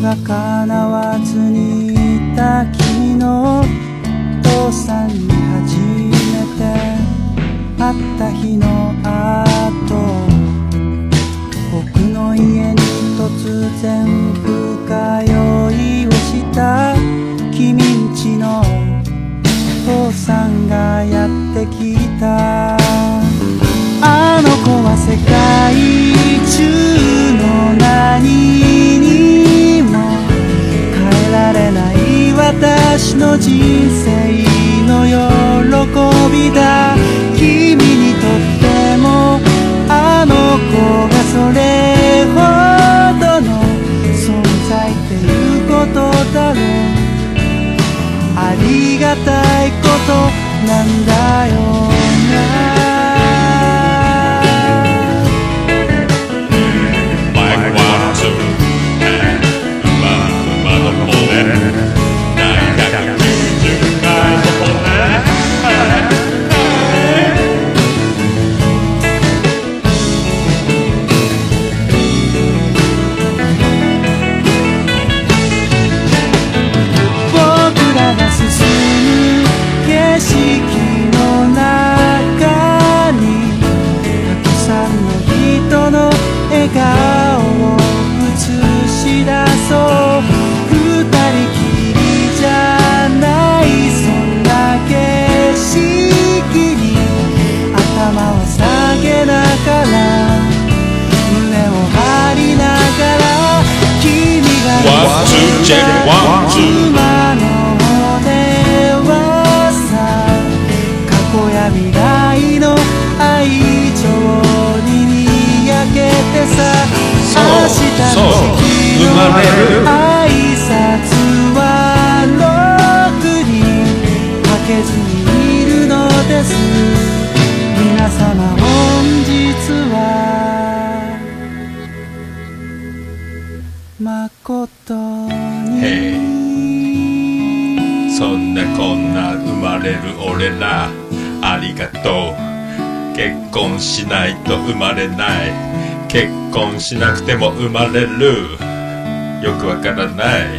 が叶わずにいた君の父さんに初めて会った日の後僕の家に突然深酔いをした君んちの父さんがやってきた。あの子は世界中の何私の人生の喜びだ。君にとってもあの子がそれほどの存在っていうことだろう。ありがたいことなんだよ。しなくても生まれる。よくわからない。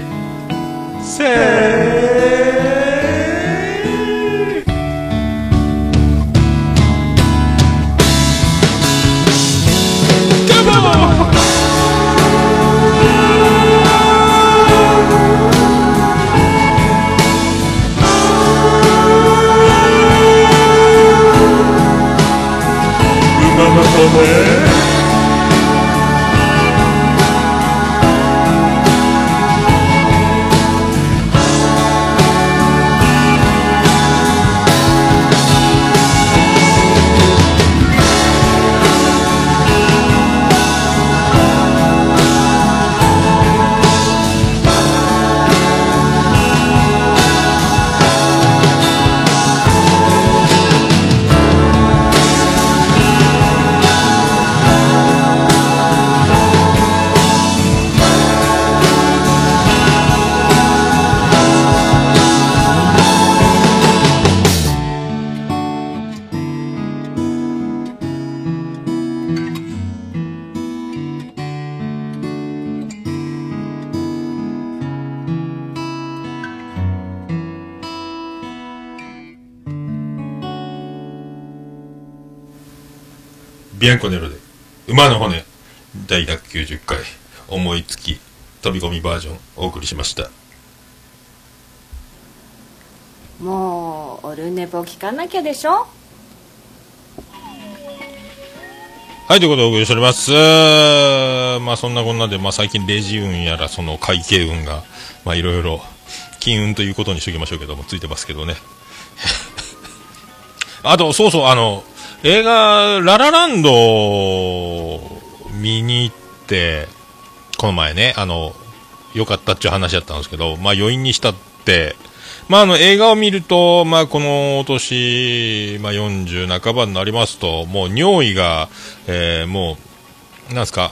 ビアンコネロで。馬の骨。第190回。思いつき。飛び込みバージョン。お送りしました。もうオルネポ聞かなきゃでしょ？はい、ということでお送りしております。まあそんなこんなで、まあ最近レジ運やら、その会計運が、まあいろいろ、金運ということにしておきましょうけども、ついてますけどね。あと、そうそう、あの、映画、ララランド見に行って、この前ね、あの、良かったっていう話だったんですけど、まあ余韻にしたって、まああの映画を見ると、まあこの年、まあ40半ばになりますと、もう尿意が、えーもう、なんすか、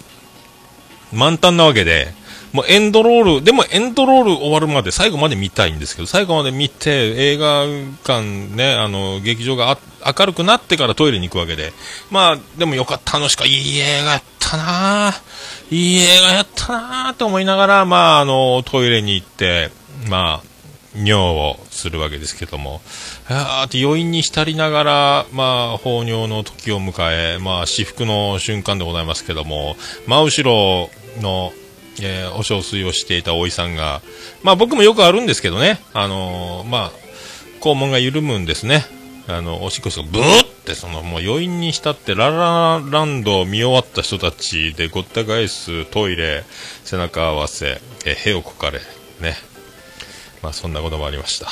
満タンなわけで、もうエンドロール、でもエンドロール終わるまで最後まで見たいんですけど、最後まで見て映画館ね、あの、劇場が明るくなってからトイレに行くわけで、まあ、でもよかったのしか、いい映画やったな。ぁいい映画やったなぁと思いながら、まあ、あの、トイレに行って、まあ、尿をするわけですけども、あーって余韻に浸りながら、まあ、放尿の時を迎え、まあ、至福の瞬間でございますけども、真後ろの、えーお小水をしていたおいさんが、まあ僕もよくあるんですけどね、あのーまあ、肛門が緩むんですね。あの、おしっこしてブーって、その、もう余韻に浸って、ララランドを見終わった人たちでごった返すトイレ、背中合わせ、え、へをこかれ、ね。まあそんなこともありました。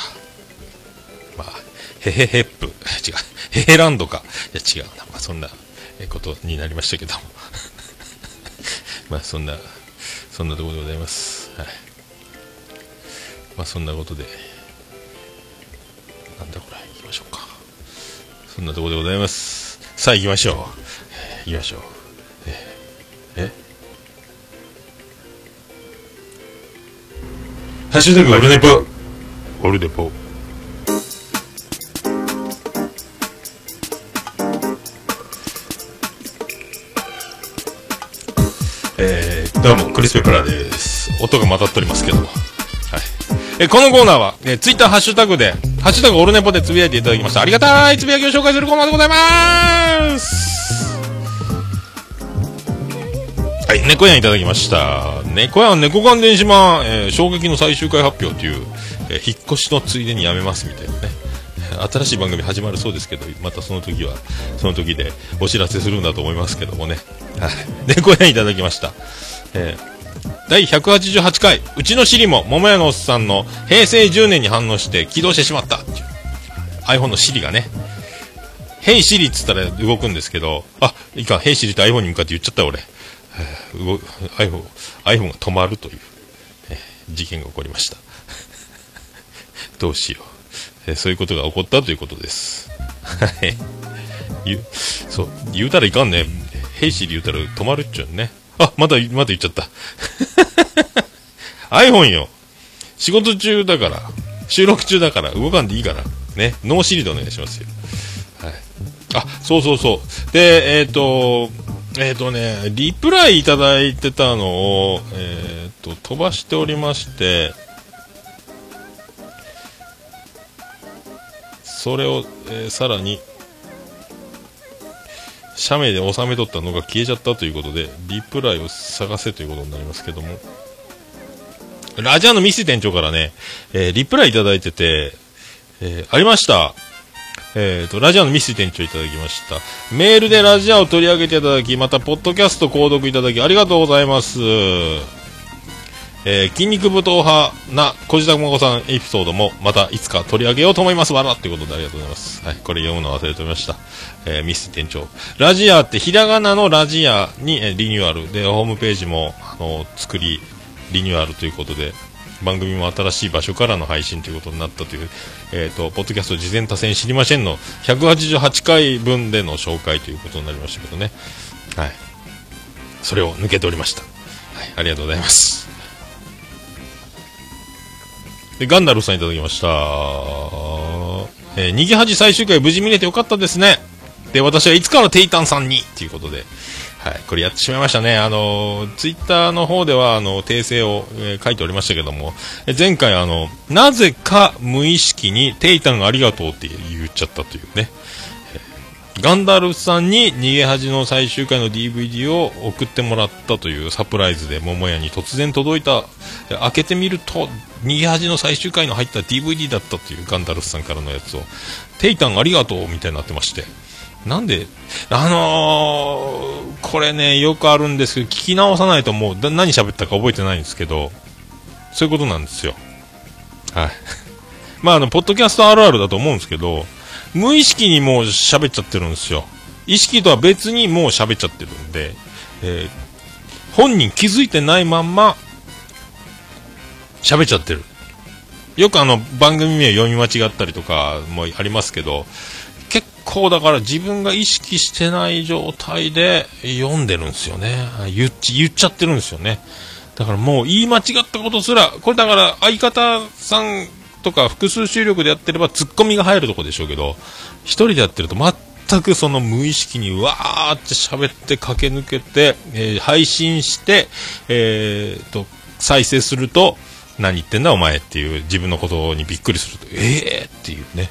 まあ、へへへっぷ、違う、へへランドか。いや違うな。まあそんなことになりましたけども。まあそんな、そんなところでございます。はい。まあそんなことで、なんだこれ、行きましょうか。そんなところでございます。さあ行きましょう。行きましょう。ええ？ハッシュタグオルネポ。オルネポ。どうも、クリス・ペプラです。音が混ざっておりますけども。はい。えこのコーナーは、え、ツイッターハッシュタグで、ハッシュタグオルネポでつぶやいていただきました。ありがたいつぶやきを紹介するコーナーでございますはい、猫やんいただきました。猫やん、猫缶電子版、えー衝撃の最終回発表という、えー引っ越しのついでにやめますみたいなね。新しい番組始まるそうですけど、またその時は、その時でお知らせするんだと思いますけどもね。はい。猫やんいただきました。えー第188回、うちのシリも、桃屋のおっさんの平成10年に反応して起動してしまったっ iPhone のシリがね。ヘイシリっつったら動くんですけど、あ、いいか、ヘイシリって iPhone に向かって言っちゃった俺。動 iPhone、iPhone が止まるという、え事件が起こりました。どうしよう、えそういうことが起こったということです。はい。言う、そう、言うたらいかんね。ヘイシリ言うたら止まるっちゅうね。あ、まだ、まだ言っちゃった。iPhone よ。仕事中だから、収録中だから、動かんでいいから、ね、ノーシリでお願いしますよ。はい。あ、そうそうそう。で、えっ、と、えっ、とね、リプライいただいてたのを、えっ、と、飛ばしておりまして、それを、えーさらに、写メで収めとったのが消えちゃったということで、リプライを探せということになりますけども、ラジアのミス店長からね、えーリプライいただいてて、えーありました。えっ、と、ラジアのミス店長いただきました。メールでラジアを取り上げていただき、また、ポッドキャスト購読いただき、ありがとうございます。えー筋肉武闘派な小路まこさんエピソードもまたいつか取り上げようと思いますわらということでありがとうございます。はい、これ読むの忘れておりました。えーミス店長。ラジアってひらがなのラジアに、えーリニューアルでホームページもあの作りリニューアルということで番組も新しい場所からの配信ということになったという、えっ、と、ポッドキャスト事前多戦知りませんの188回分での紹介ということになりましたけどね。はい。それを抜けておりました。はい、ありがとうございます。で、ガンダルさんいただきました。えー、逃げ恥最終回無事見れてよかったですね。で、私はいつからテイタンさんにということで、はい、これやってしまいましたね。あの、ツイッターの方では、あの、訂正を、えー書いておりましたけども、え前回、あの、なぜか無意識にテイタンありがとうって言っちゃったというね。ガンダルフさんに逃げ恥の最終回の DVD を送ってもらったというサプライズで桃屋に突然届いた開けてみると逃げ恥の最終回の入った DVD だったというガンダルフさんからのやつをテイタンありがとうみたいになってましてなんであのーこれねよくあるんですけど聞き直さないともう何喋ったか覚えてないんですけどそういうことなんですよ。はい。まああのポッドキャストあるあるだと思うんですけど無意識にもう喋っちゃってるんですよ。意識とは別にもう喋っちゃってるんで、えー本人気づいてないまんま喋っちゃってる。よくあの番組名読み間違ったりとかもありますけど、結構だから自分が意識してない状態で読んでるんですよね。言っち言っちゃってるんですよね。だからもう言い間違ったことすら、これだから相方さんとか複数収録でやってればツッコミが入るとこでしょうけど、一人でやってると全くその無意識にわーって喋って駆け抜けて、えー配信して、えーと、再生すると、何言ってんだお前っていう自分のことにびっくりすると、えーっていうね。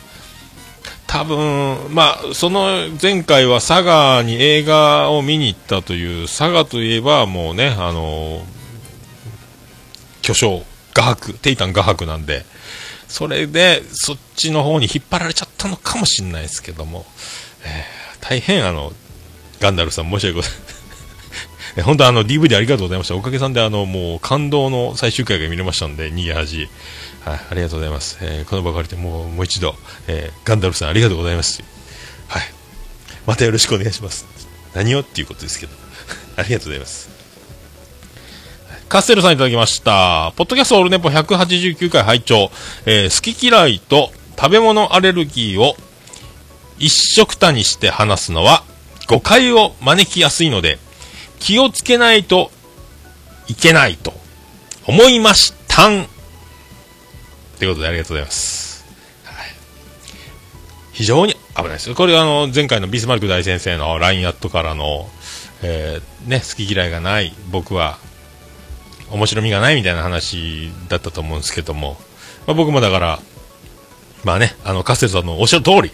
多分、まあ、その前回は佐賀に映画を見に行ったという、佐賀といえばもうね、あの巨匠、画伯、テイタン画伯なんで、それで、そっちの方に引っ張られちゃったのかもしれないですけども、えー大変あの、ガンダルさん申し訳ございません。本当あの DVD ありがとうございました。おかげさんであのもう感動の最終回が見れましたんで、逃げ恥。はい、ありがとうございます。えーこの場借りてもうもう一度、えーガンダルさんありがとうございます。はい。またよろしくお願いします。何をっていうことですけど。ありがとうございます。カステルさんいただきました。ポッドキャストオールネポ189回拝聴えー好き嫌いと食べ物アレルギーを一色たにして話すのは誤解を招きやすいので、気をつけないといけないと思いましたん。ということでありがとうございます。非常に危ないです。これはあの、前回のビスマルク大先生の LINE アットからの、えーね、好き嫌いがない僕は面白みがないみたいな話だったと思うんですけども、まあ、僕もだから、まあね、あの、カステルさんのおっしゃる通り、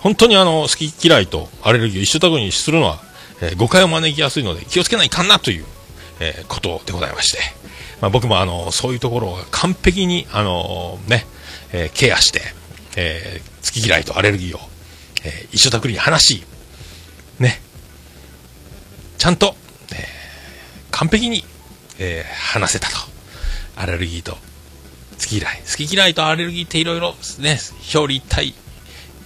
本当にあの、好き嫌いとアレルギーを一緒たにするのは、えー誤解を招きやすいので気をつけないかんなという、えーことでございまして、まあ、僕もあの、そういうところを完璧に、あのね、えーケアして、えー好き嫌いとアレルギーを、えー一緒たくに話し、ね、ちゃんと、えー完璧に、えー、話せたと。アレルギーと、好き嫌い。好き嫌いとアレルギーっていろいろね、表裏一体、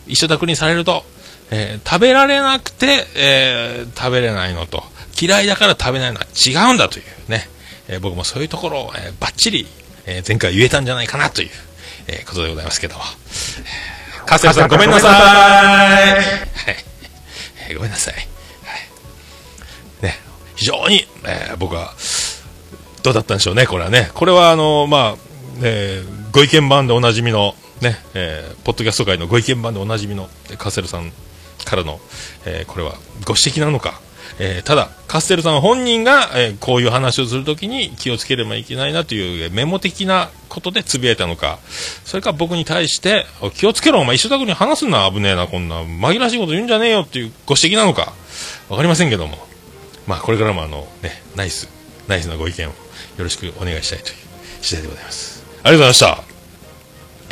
一緒くにされると、えー、食べられなくて、えー、食べれないのと、嫌いだから食べないのは違うんだというね、えー、僕もそういうところを、えー、バッチリ、えー、前回言えたんじゃないかなという、えー、ことでございますけども。カステルさんごめんなさい。はい。ごめんなさい。はい。ね、非常に、えー、僕は、どうだったんでしょうね、これはね。これは、あの、まあ、えー、ご意見番でおなじみの、ね、えー、ポッドキャスト界のご意見番でおなじみの、カセルさんからの、えー、これはご指摘なのか、えー、ただ、カステルさん本人が、えー、こういう話をするときに気をつければいけないなというメモ的なことでつぶやいたのか、それか僕に対して、気をつけろ、お前一緒だけに話すな、危ねえな、こんな、紛らわしいこと言うんじゃねえよっていうご指摘なのか、わかりませんけども、まあ、これからもあの、ね、ナイス、ナイスなご意見をよろしくお願いしたいという次第でございます。ありがとうございました。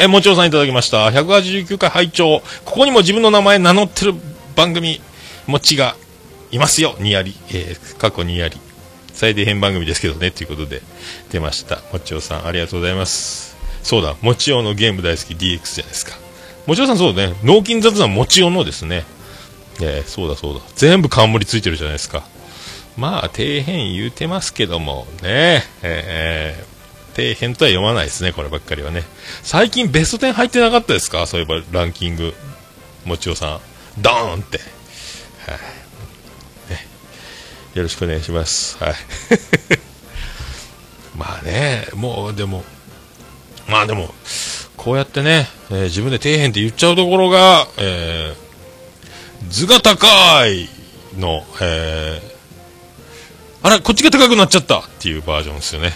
えもちろさんいただきました。189回拝聴ここにも自分の名前名乗ってる番組、もちがいますよ、にやり。えー、過去にやり。最低編番組ですけどね、ということで出ました。もちおさん、ありがとうございます。そうだ、もちおのゲーム大好き DX じゃないですか。もちおさんそうだね、脳筋雑談もちおのですね。えー、そうだそうだ。全部冠ついてるじゃないですか。まあ、底辺言うてますけども、ね、えー、底辺とは読まないですね、こればっかりはね。最近ベスト10入ってなかったですか？そういえばランキング。もちおさん。ドーンって。はい、よろしくお願いします。はい。まあね、もうでも、まあでも、こうやってね、えー、自分で底辺って言っちゃうところが、えー、図が高いの、えー、あら、こっちが高くなっちゃったっていうバージョンですよね。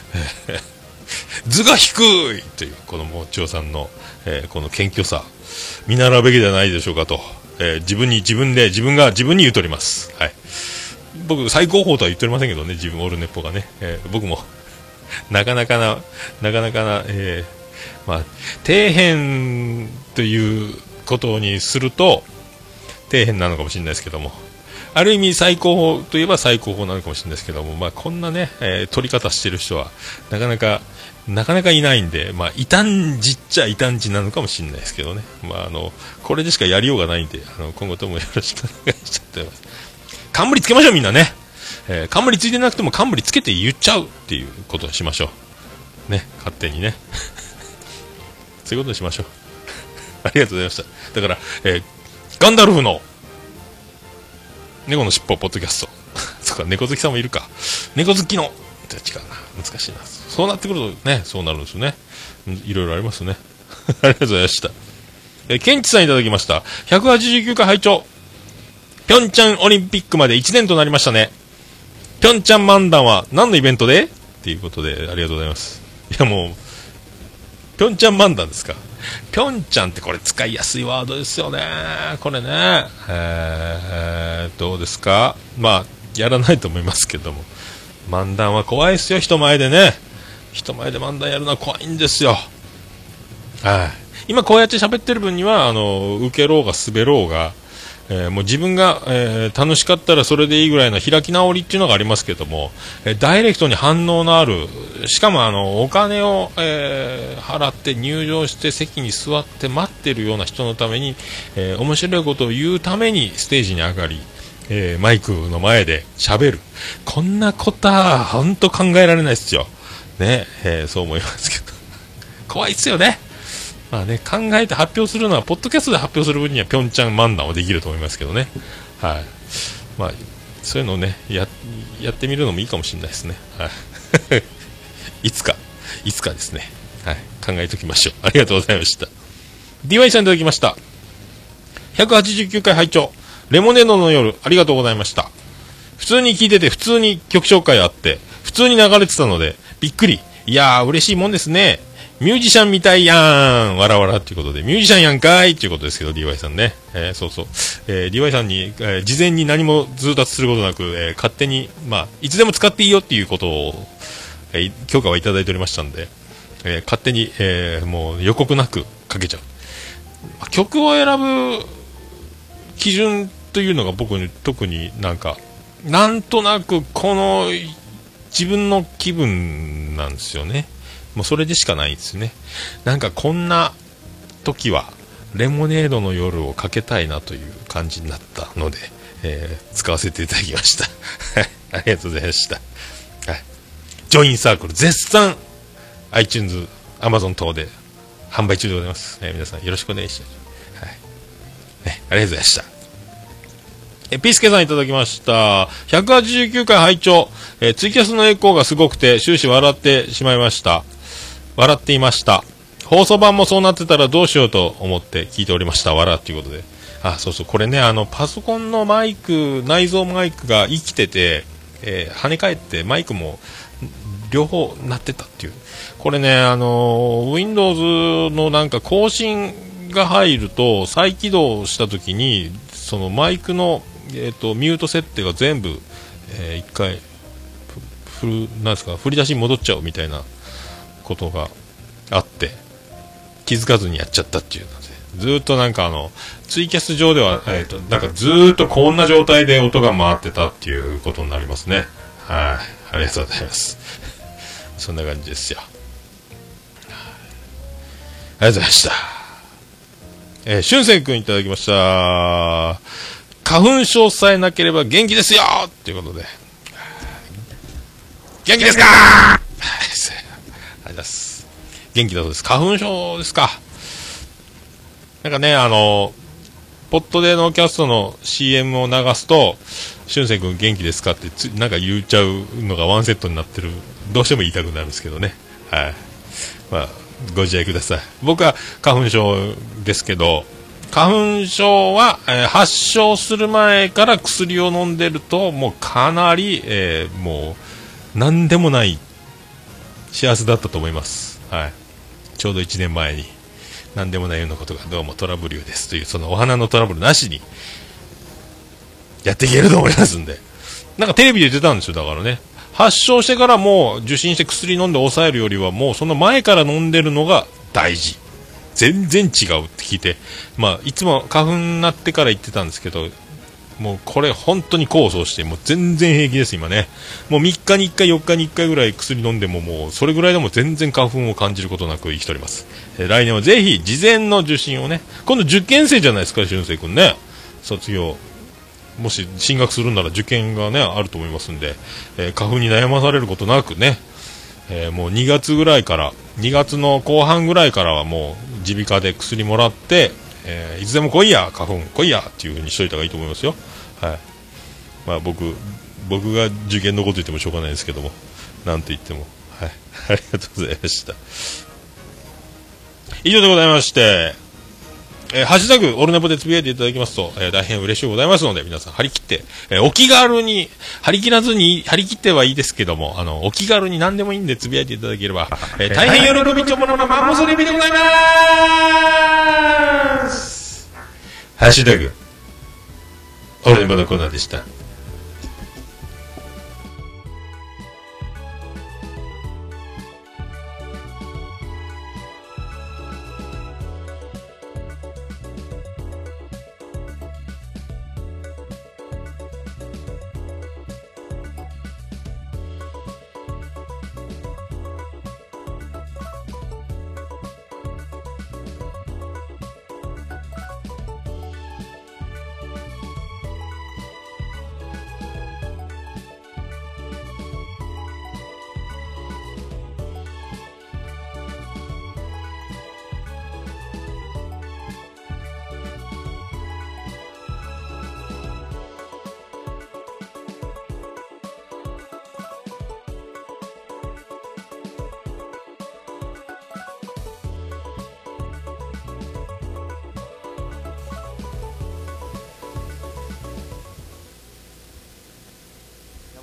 図が低いという、このもちおさんの、えー、この謙虚さ、見習うべきではないでしょうかと、えー、自分に自分で、自分が自分に言うとります。はい。僕、最高峰とは言っておりませんけどね、自分、オルネポがね、えー、僕もなかなかな、なかなかな、えー、まあ、底辺ということにすると、底辺なのかもしれないですけども、ある意味最高峰といえば最高峰なのかもしれないですけども、まあ、こんなね、えー、取り方してる人は、なかなか、なかなかいないんで、まあ、異端児っちゃ異端児なのかもしれないですけどね。まあ、あの、これでしかやりようがないんで、あの、今後ともよろしくお願いします。冠つけましょうみんなね。えー、冠ついてなくても冠つけて言っちゃうっていうことをしましょう。ね、勝手にね。そういうことにしましょう。ありがとうございました。だから、えー、ガンダルフの、猫の尻尾ポッドキャスト。そっか、猫好きさんもいるか。猫好きの、じゃ違うな。難しいな。そうなってくるとね、そうなるんですよね。いろいろありますね。ありがとうございました。え、ケンチさんいただきました。189回拝聴ピョンチャンオリンピックまで1年となりましたね。ピョンチャン漫談は何のイベントで？っていうことで、ありがとうございます。いやもう、ピョンチャン漫談ですか。ぴょんちゃんってこれ使いやすいワードですよね。これね。えー、どうですか？まあ、やらないと思いますけども。漫談は怖いですよ、人前でね。人前で漫談やるのは怖いんですよ。はい。今こうやって喋ってる分には、あの、受けろうが滑ろうが、えー、もう自分が、えー、楽しかったらそれでいいぐらいの開き直りっていうのがありますけども、えー、ダイレクトに反応のある、しかもあのお金を、え払って入場して席に座って待ってるような人のために、え面白いことを言うためにステージに上がり、えマイクの前で喋る。こんなことは本当考えられないですよ。ね、えそう思いますけど。怖いっすよね。まあね、考えて発表するのは、ポッドキャストで発表する分には、ぴょんちゃん漫談はできると思いますけどね。はい。まあ、そういうのをね、や、やってみるのもいいかもしれないですね。はい。いつか、いつかですね。はい。考えておきましょう。ありがとうございました。DY さんいただきました。189回拝聴レモネードの夜、ありがとうございました。普通に聞いてて、普通に曲紹介あって、普通に流れてたので、びっくり。いやー、嬉しいもんですね。ミュージシャンみたいやんわらわらっていうことで、ミュージシャンやんかいっていうことですけど、DY さんね。えー、そうそう。えー、DY さんに、えー、事前に何も通達することなく、えー、勝手に、まあ、いつでも使っていいよっていうことを、えー、許可はいただいておりましたんで、えー、勝手に、えー、もう予告なくかけちゃう。曲を選ぶ基準というのが僕に特になんか、なんとなくこの自分の気分なんですよね。もうそれでしかないんですね。なんかこんな時は、レモネードの夜をかけたいなという感じになったので、えー、使わせていただきました。はい。ありがとうございました。はい。ジョインサークル絶賛 iTunes、Amazon 等で販売中でございます。えー、皆さんよろしくお願いします。はい。ね、ありがとうございました。え、ピースケさんいただきました。189回拝聴えツイキャスのエコーがすごくて終始笑ってしまいました。笑っていました。放送版もそうなってたらどうしようと思って聞いておりました。笑っていうことで。あ、そうそう、これね、あの、パソコンのマイク、内蔵マイクが生きてて、えー、跳ね返ってマイクも両方鳴ってたっていう。これね、あの、Windows のなんか更新が入ると再起動した時に、そのマイクの、えーと、ミュート設定が全部、えー、一回、ふる、なんですか、振り出しに戻っちゃうみたいなことがあって、気づかずにやっちゃったっていうので、ずっとなんかあの、ツイキャス上では、えっ、ー、と、なんかずっとこんな状態で音が回ってたっていうことになりますね。はい。ありがとうございます。そんな感じですよ。ありがとうございました。えー、しゅんせんくんいただきました。花粉症さえなければ元気ですよっていうことで。元気ですかありがとうございます。元気だそうです。花粉症ですか。なんかね、あの、ポットでのキャストの CM を流すと、しゅんせん君元気ですかってつ、なんか言っちゃうのがワンセットになってる、どうしても言いたくなるんですけどね。はい。まあ、ご自愛ください。僕は花粉症ですけど、花粉症は、えー、発症する前から薬を飲んでると、もうかなり、えー、もう、なんでもない幸せだったと思います。はい。ちょうど1年前に。何でもないようなことがどうもトラブルですという、そのお花のトラブルなしに、やっていけると思いますんで。なんかテレビで言ってたんですよ、だからね。発症してからもう受診して薬飲んで抑えるよりはもうその前から飲んでるのが大事。全然違うって聞いて、まあ、いつも花粉になってから言ってたんですけど、もうこれ本当に構想して、もう全然平気です、今ね。もう3日に1回、4日に1回ぐらい薬飲んでも、もうそれぐらいでも全然花粉を感じることなく生きております。えー、来年はぜひ事前の受診をね、今度受験生じゃないですか、俊生君ね。卒業。もし進学するなら受験がね、あると思いますんで、えー、花粉に悩まされることなくね、えー、もう2月ぐらいから、2月の後半ぐらいからはもう耳鼻科で薬もらって、えー、いつでも来いや、花粉来いやっていうふうにしといた方がいいと思いますよ。はい。まあ僕、僕が受験のこと言ってもしょうがないですけども、なんと言っても。はい。ありがとうございました。以上でございまして、えー、ハッシュタグ、オルネポでつぶやいていただきますと、えー、大変嬉しいございますので、皆さん、張り切って、えー、お気軽に、張り切らずに、張り切ってはいいですけども、あの、お気軽に何でもいいんでつぶやいていただければ、えー、大変喜びちょもののマンモスレビでございますハッシュタグ、オルネポのコーナーでした。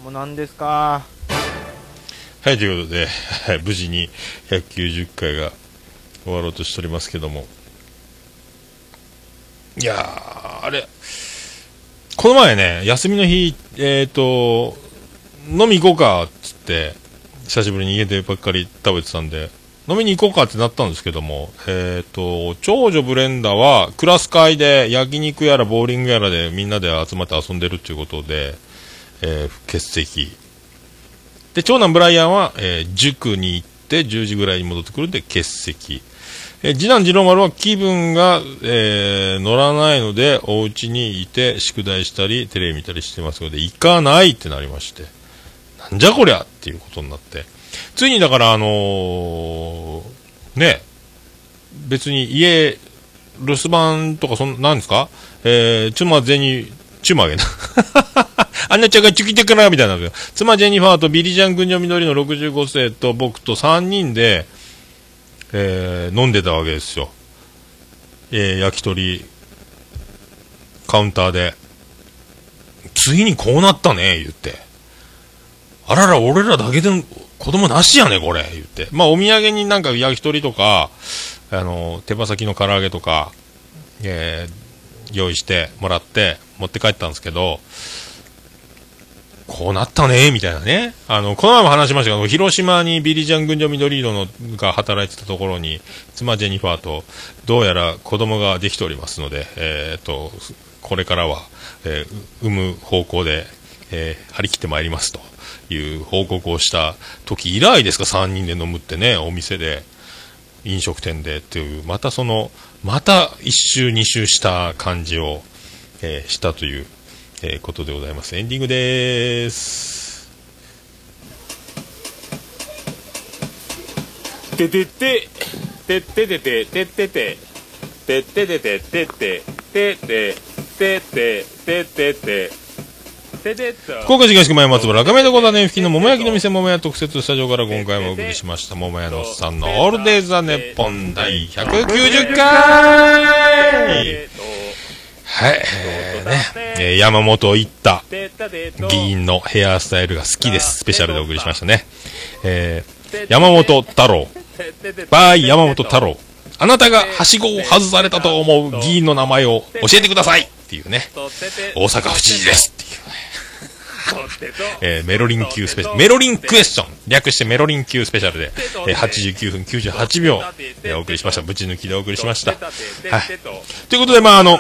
もう何ですか？はい、ということで、無事に190回が終わろうとしておりますけども。いやー、あれ、この前ね、休みの日、えっ、ー、と、飲み行こうか、っつって、久しぶりに家でばっかり食べてたんで、飲みに行こうかってなったんですけども、えっ、ー、と、長女ブレンダはクラス会で焼肉やらボーリングやらでみんなで集まって遊んでるっていうことで、えー、欠席で、長男ブライアンは、えー塾に行って10時ぐらいに戻ってくるんで欠席。えー次男次郎丸は気分が、えー乗らないので、お家にいて宿題したり、テレビ見たりしてますので、行かないってなりまして。なんじゃこりゃっていうことになって。ついにだから、あのーね、別に家、留守番とか、そん、なんですか？えー、妻ゼニ、妻げな。あんなちゃんがちゅきてからみたいなの妻ジェニファーとビリジャン軍女緑の65世と僕と3人で、えー飲んでたわけですよ。えー焼き鳥、カウンターで。ついにこうなったね、言って。あらら、俺らだけで子供なしやね、これ、言って。まあ、お土産になんか焼き鳥とか、あの、手羽先の唐揚げとか、えー用意してもらって持って帰ったんですけど、こうなったね、みたいなね。あの、この前も話しましたけど、広島にビリジャン軍女緑色のが働いてたところに、妻ジェニファーと、どうやら子供ができておりますので、えーっと、これからは、えー産む方向で、えー張り切ってまいりますという報告をした時以来ですか、3人で飲むってね、お店で。飲食店でっていう、またその、また一周二周した感じを、えー、したという、えー、ことでございます。エンディングです。ててて、てててて、ててて、てててて、ててて、てててて、てててて、福岡市東区前松原赤目でござね付近の桃焼きの店桃屋特設スタジオから今回もお送りしました桃屋のおっさんのオールデイ・ザ・ネッポン第190回はい、えーね、えー山本一太議員のヘアスタイルが好きです。スペシャルでお送りしましたね。えー山本太郎、バイ山本太郎、あなたがはしごを外されたと思う議員の名前を教えてくださいっていうね、大阪府知事ですっていう。えーメロリン級スペシャル、メロリンクエスチョン、略してメロリン級スペシャルで、えー89分98秒、えーお送りしました。ぶち抜きでお送りしました。はい。ということで、まあ、あの、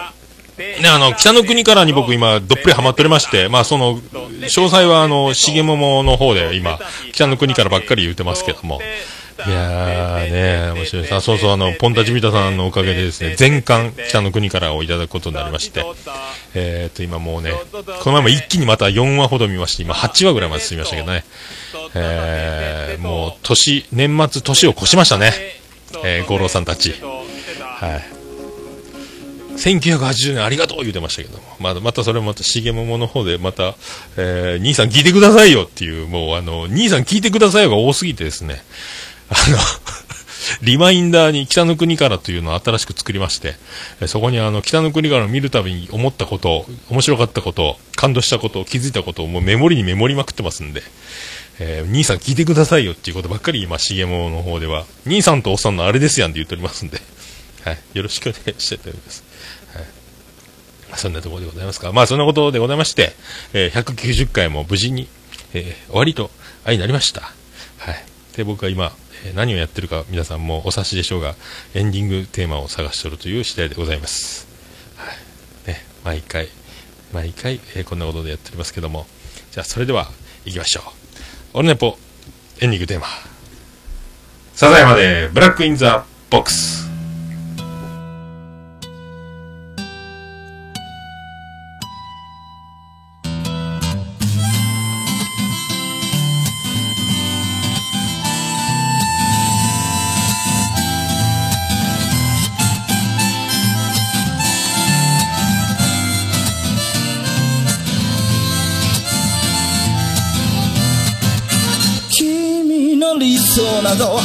ね、あの、北の国からに僕今、どっぷりハマっておりまして、まあ、その、詳細は、あの、しげももの方で今、北の国からばっかり言ってますけども、いやーね、面白いです。あ、そうそう、あの、ポンタチビタさんのおかげでですね、全巻、北の国からをいただくことになりまして、えーと、今もうね、この前も一気にまた4話ほど見まして、今8話ぐらいまで進みましたけどね、えー、もう、年、年末、年を越しましたね、えー、五郎さんたち。はい。1980年ありがとう言うてましたけども、まだまたそれもまた、しげももの方で、また、えー、兄さん聞いてくださいよっていう、もうあの、兄さん聞いてくださいよが多すぎてですね、あの、リマインダーに北の国からというのを新しく作りまして、そこにあの、北の国から見るたびに思ったこと、面白かったこと、感動したこと、気づいたことをもうメモリにメモりまくってますんで、えー兄さん聞いてくださいよっていうことばっかり今、しげもの方では、兄さんとおっさんのあれですやんって言っておりますんで、はい、よろしくお願いしたいと思います。はいそんなところでございますか。まあそんなことでございまして、えー190回も無事に、えー終わりと、あいなりました。はい。で、僕は今、何をやってるか皆さんもお察しでしょうが、エンディングテーマを探しとるという次第でございます。はい。ね、毎回、毎回、えーこんなことでやっておりますけども。じゃあそれでは、行きましょう。オルネポ、エンディングテーマ。サザエまで、 Black in the Box。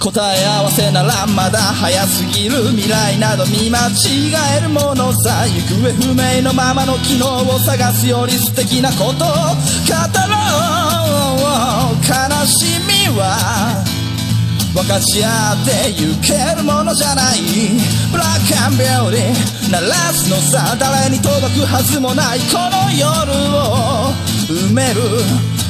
答え合わせならまだ早すぎる未来など見間違えるものさ行方不明のままの機能を探すより素敵なことを語ろう。悲しみは分かち合ってゆけるものじゃない。ブラックアンビューティー鳴らすのさ誰に届くはずもない。この夜を埋める。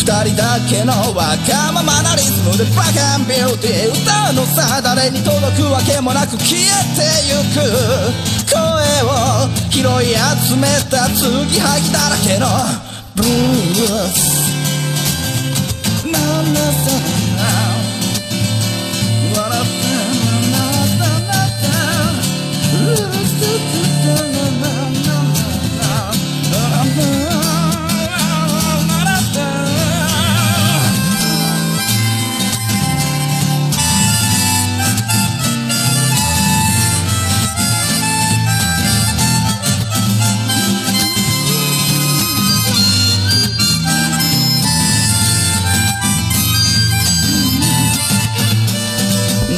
二人だけのわがままなリズムでブラックアンビューティー歌うのさ誰に届くわけもなく消えてゆく声を拾い集めた継ぎはぎだらけのブルース。なんだそれな笑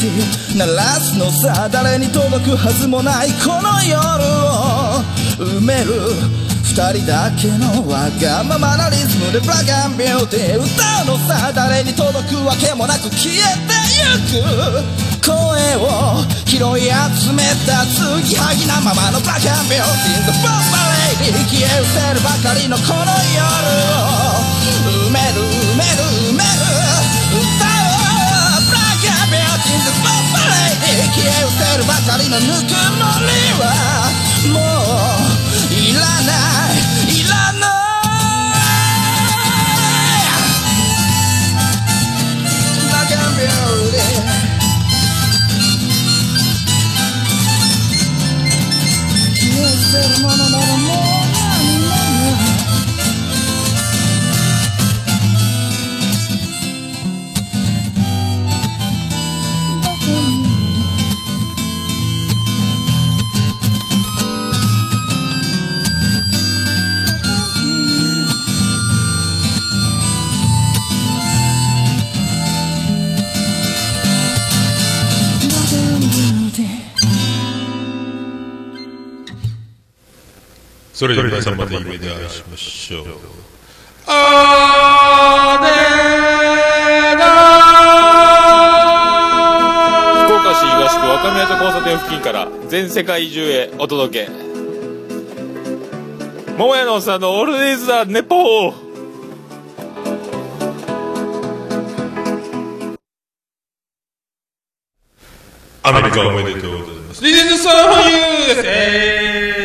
ティー鳴らすのさ誰に届くはずもないこの夜を。埋める二人だけのわがままなリズムでブラックアンビューティー歌うのさ誰に届くわけもなく消えてゆく。声を拾い集めた継ぎはぎなままのブラックアンビューティー The Bomb Lady 消え失せるばかりのこの夜を。埋める埋める。Lady 消え失せるばかりのぬくもりはもういらないいらないブラックアンビューティー消え捨てるものならそれでは皆さんまた夢でお会いしましょう。あ福岡市東区若宮と交差点付近から全世界中へお届け。桃屋のおっさんのオールデイズ・ザ・ネポー。アメリカおめでとうございます。リゼンドサーファーユーです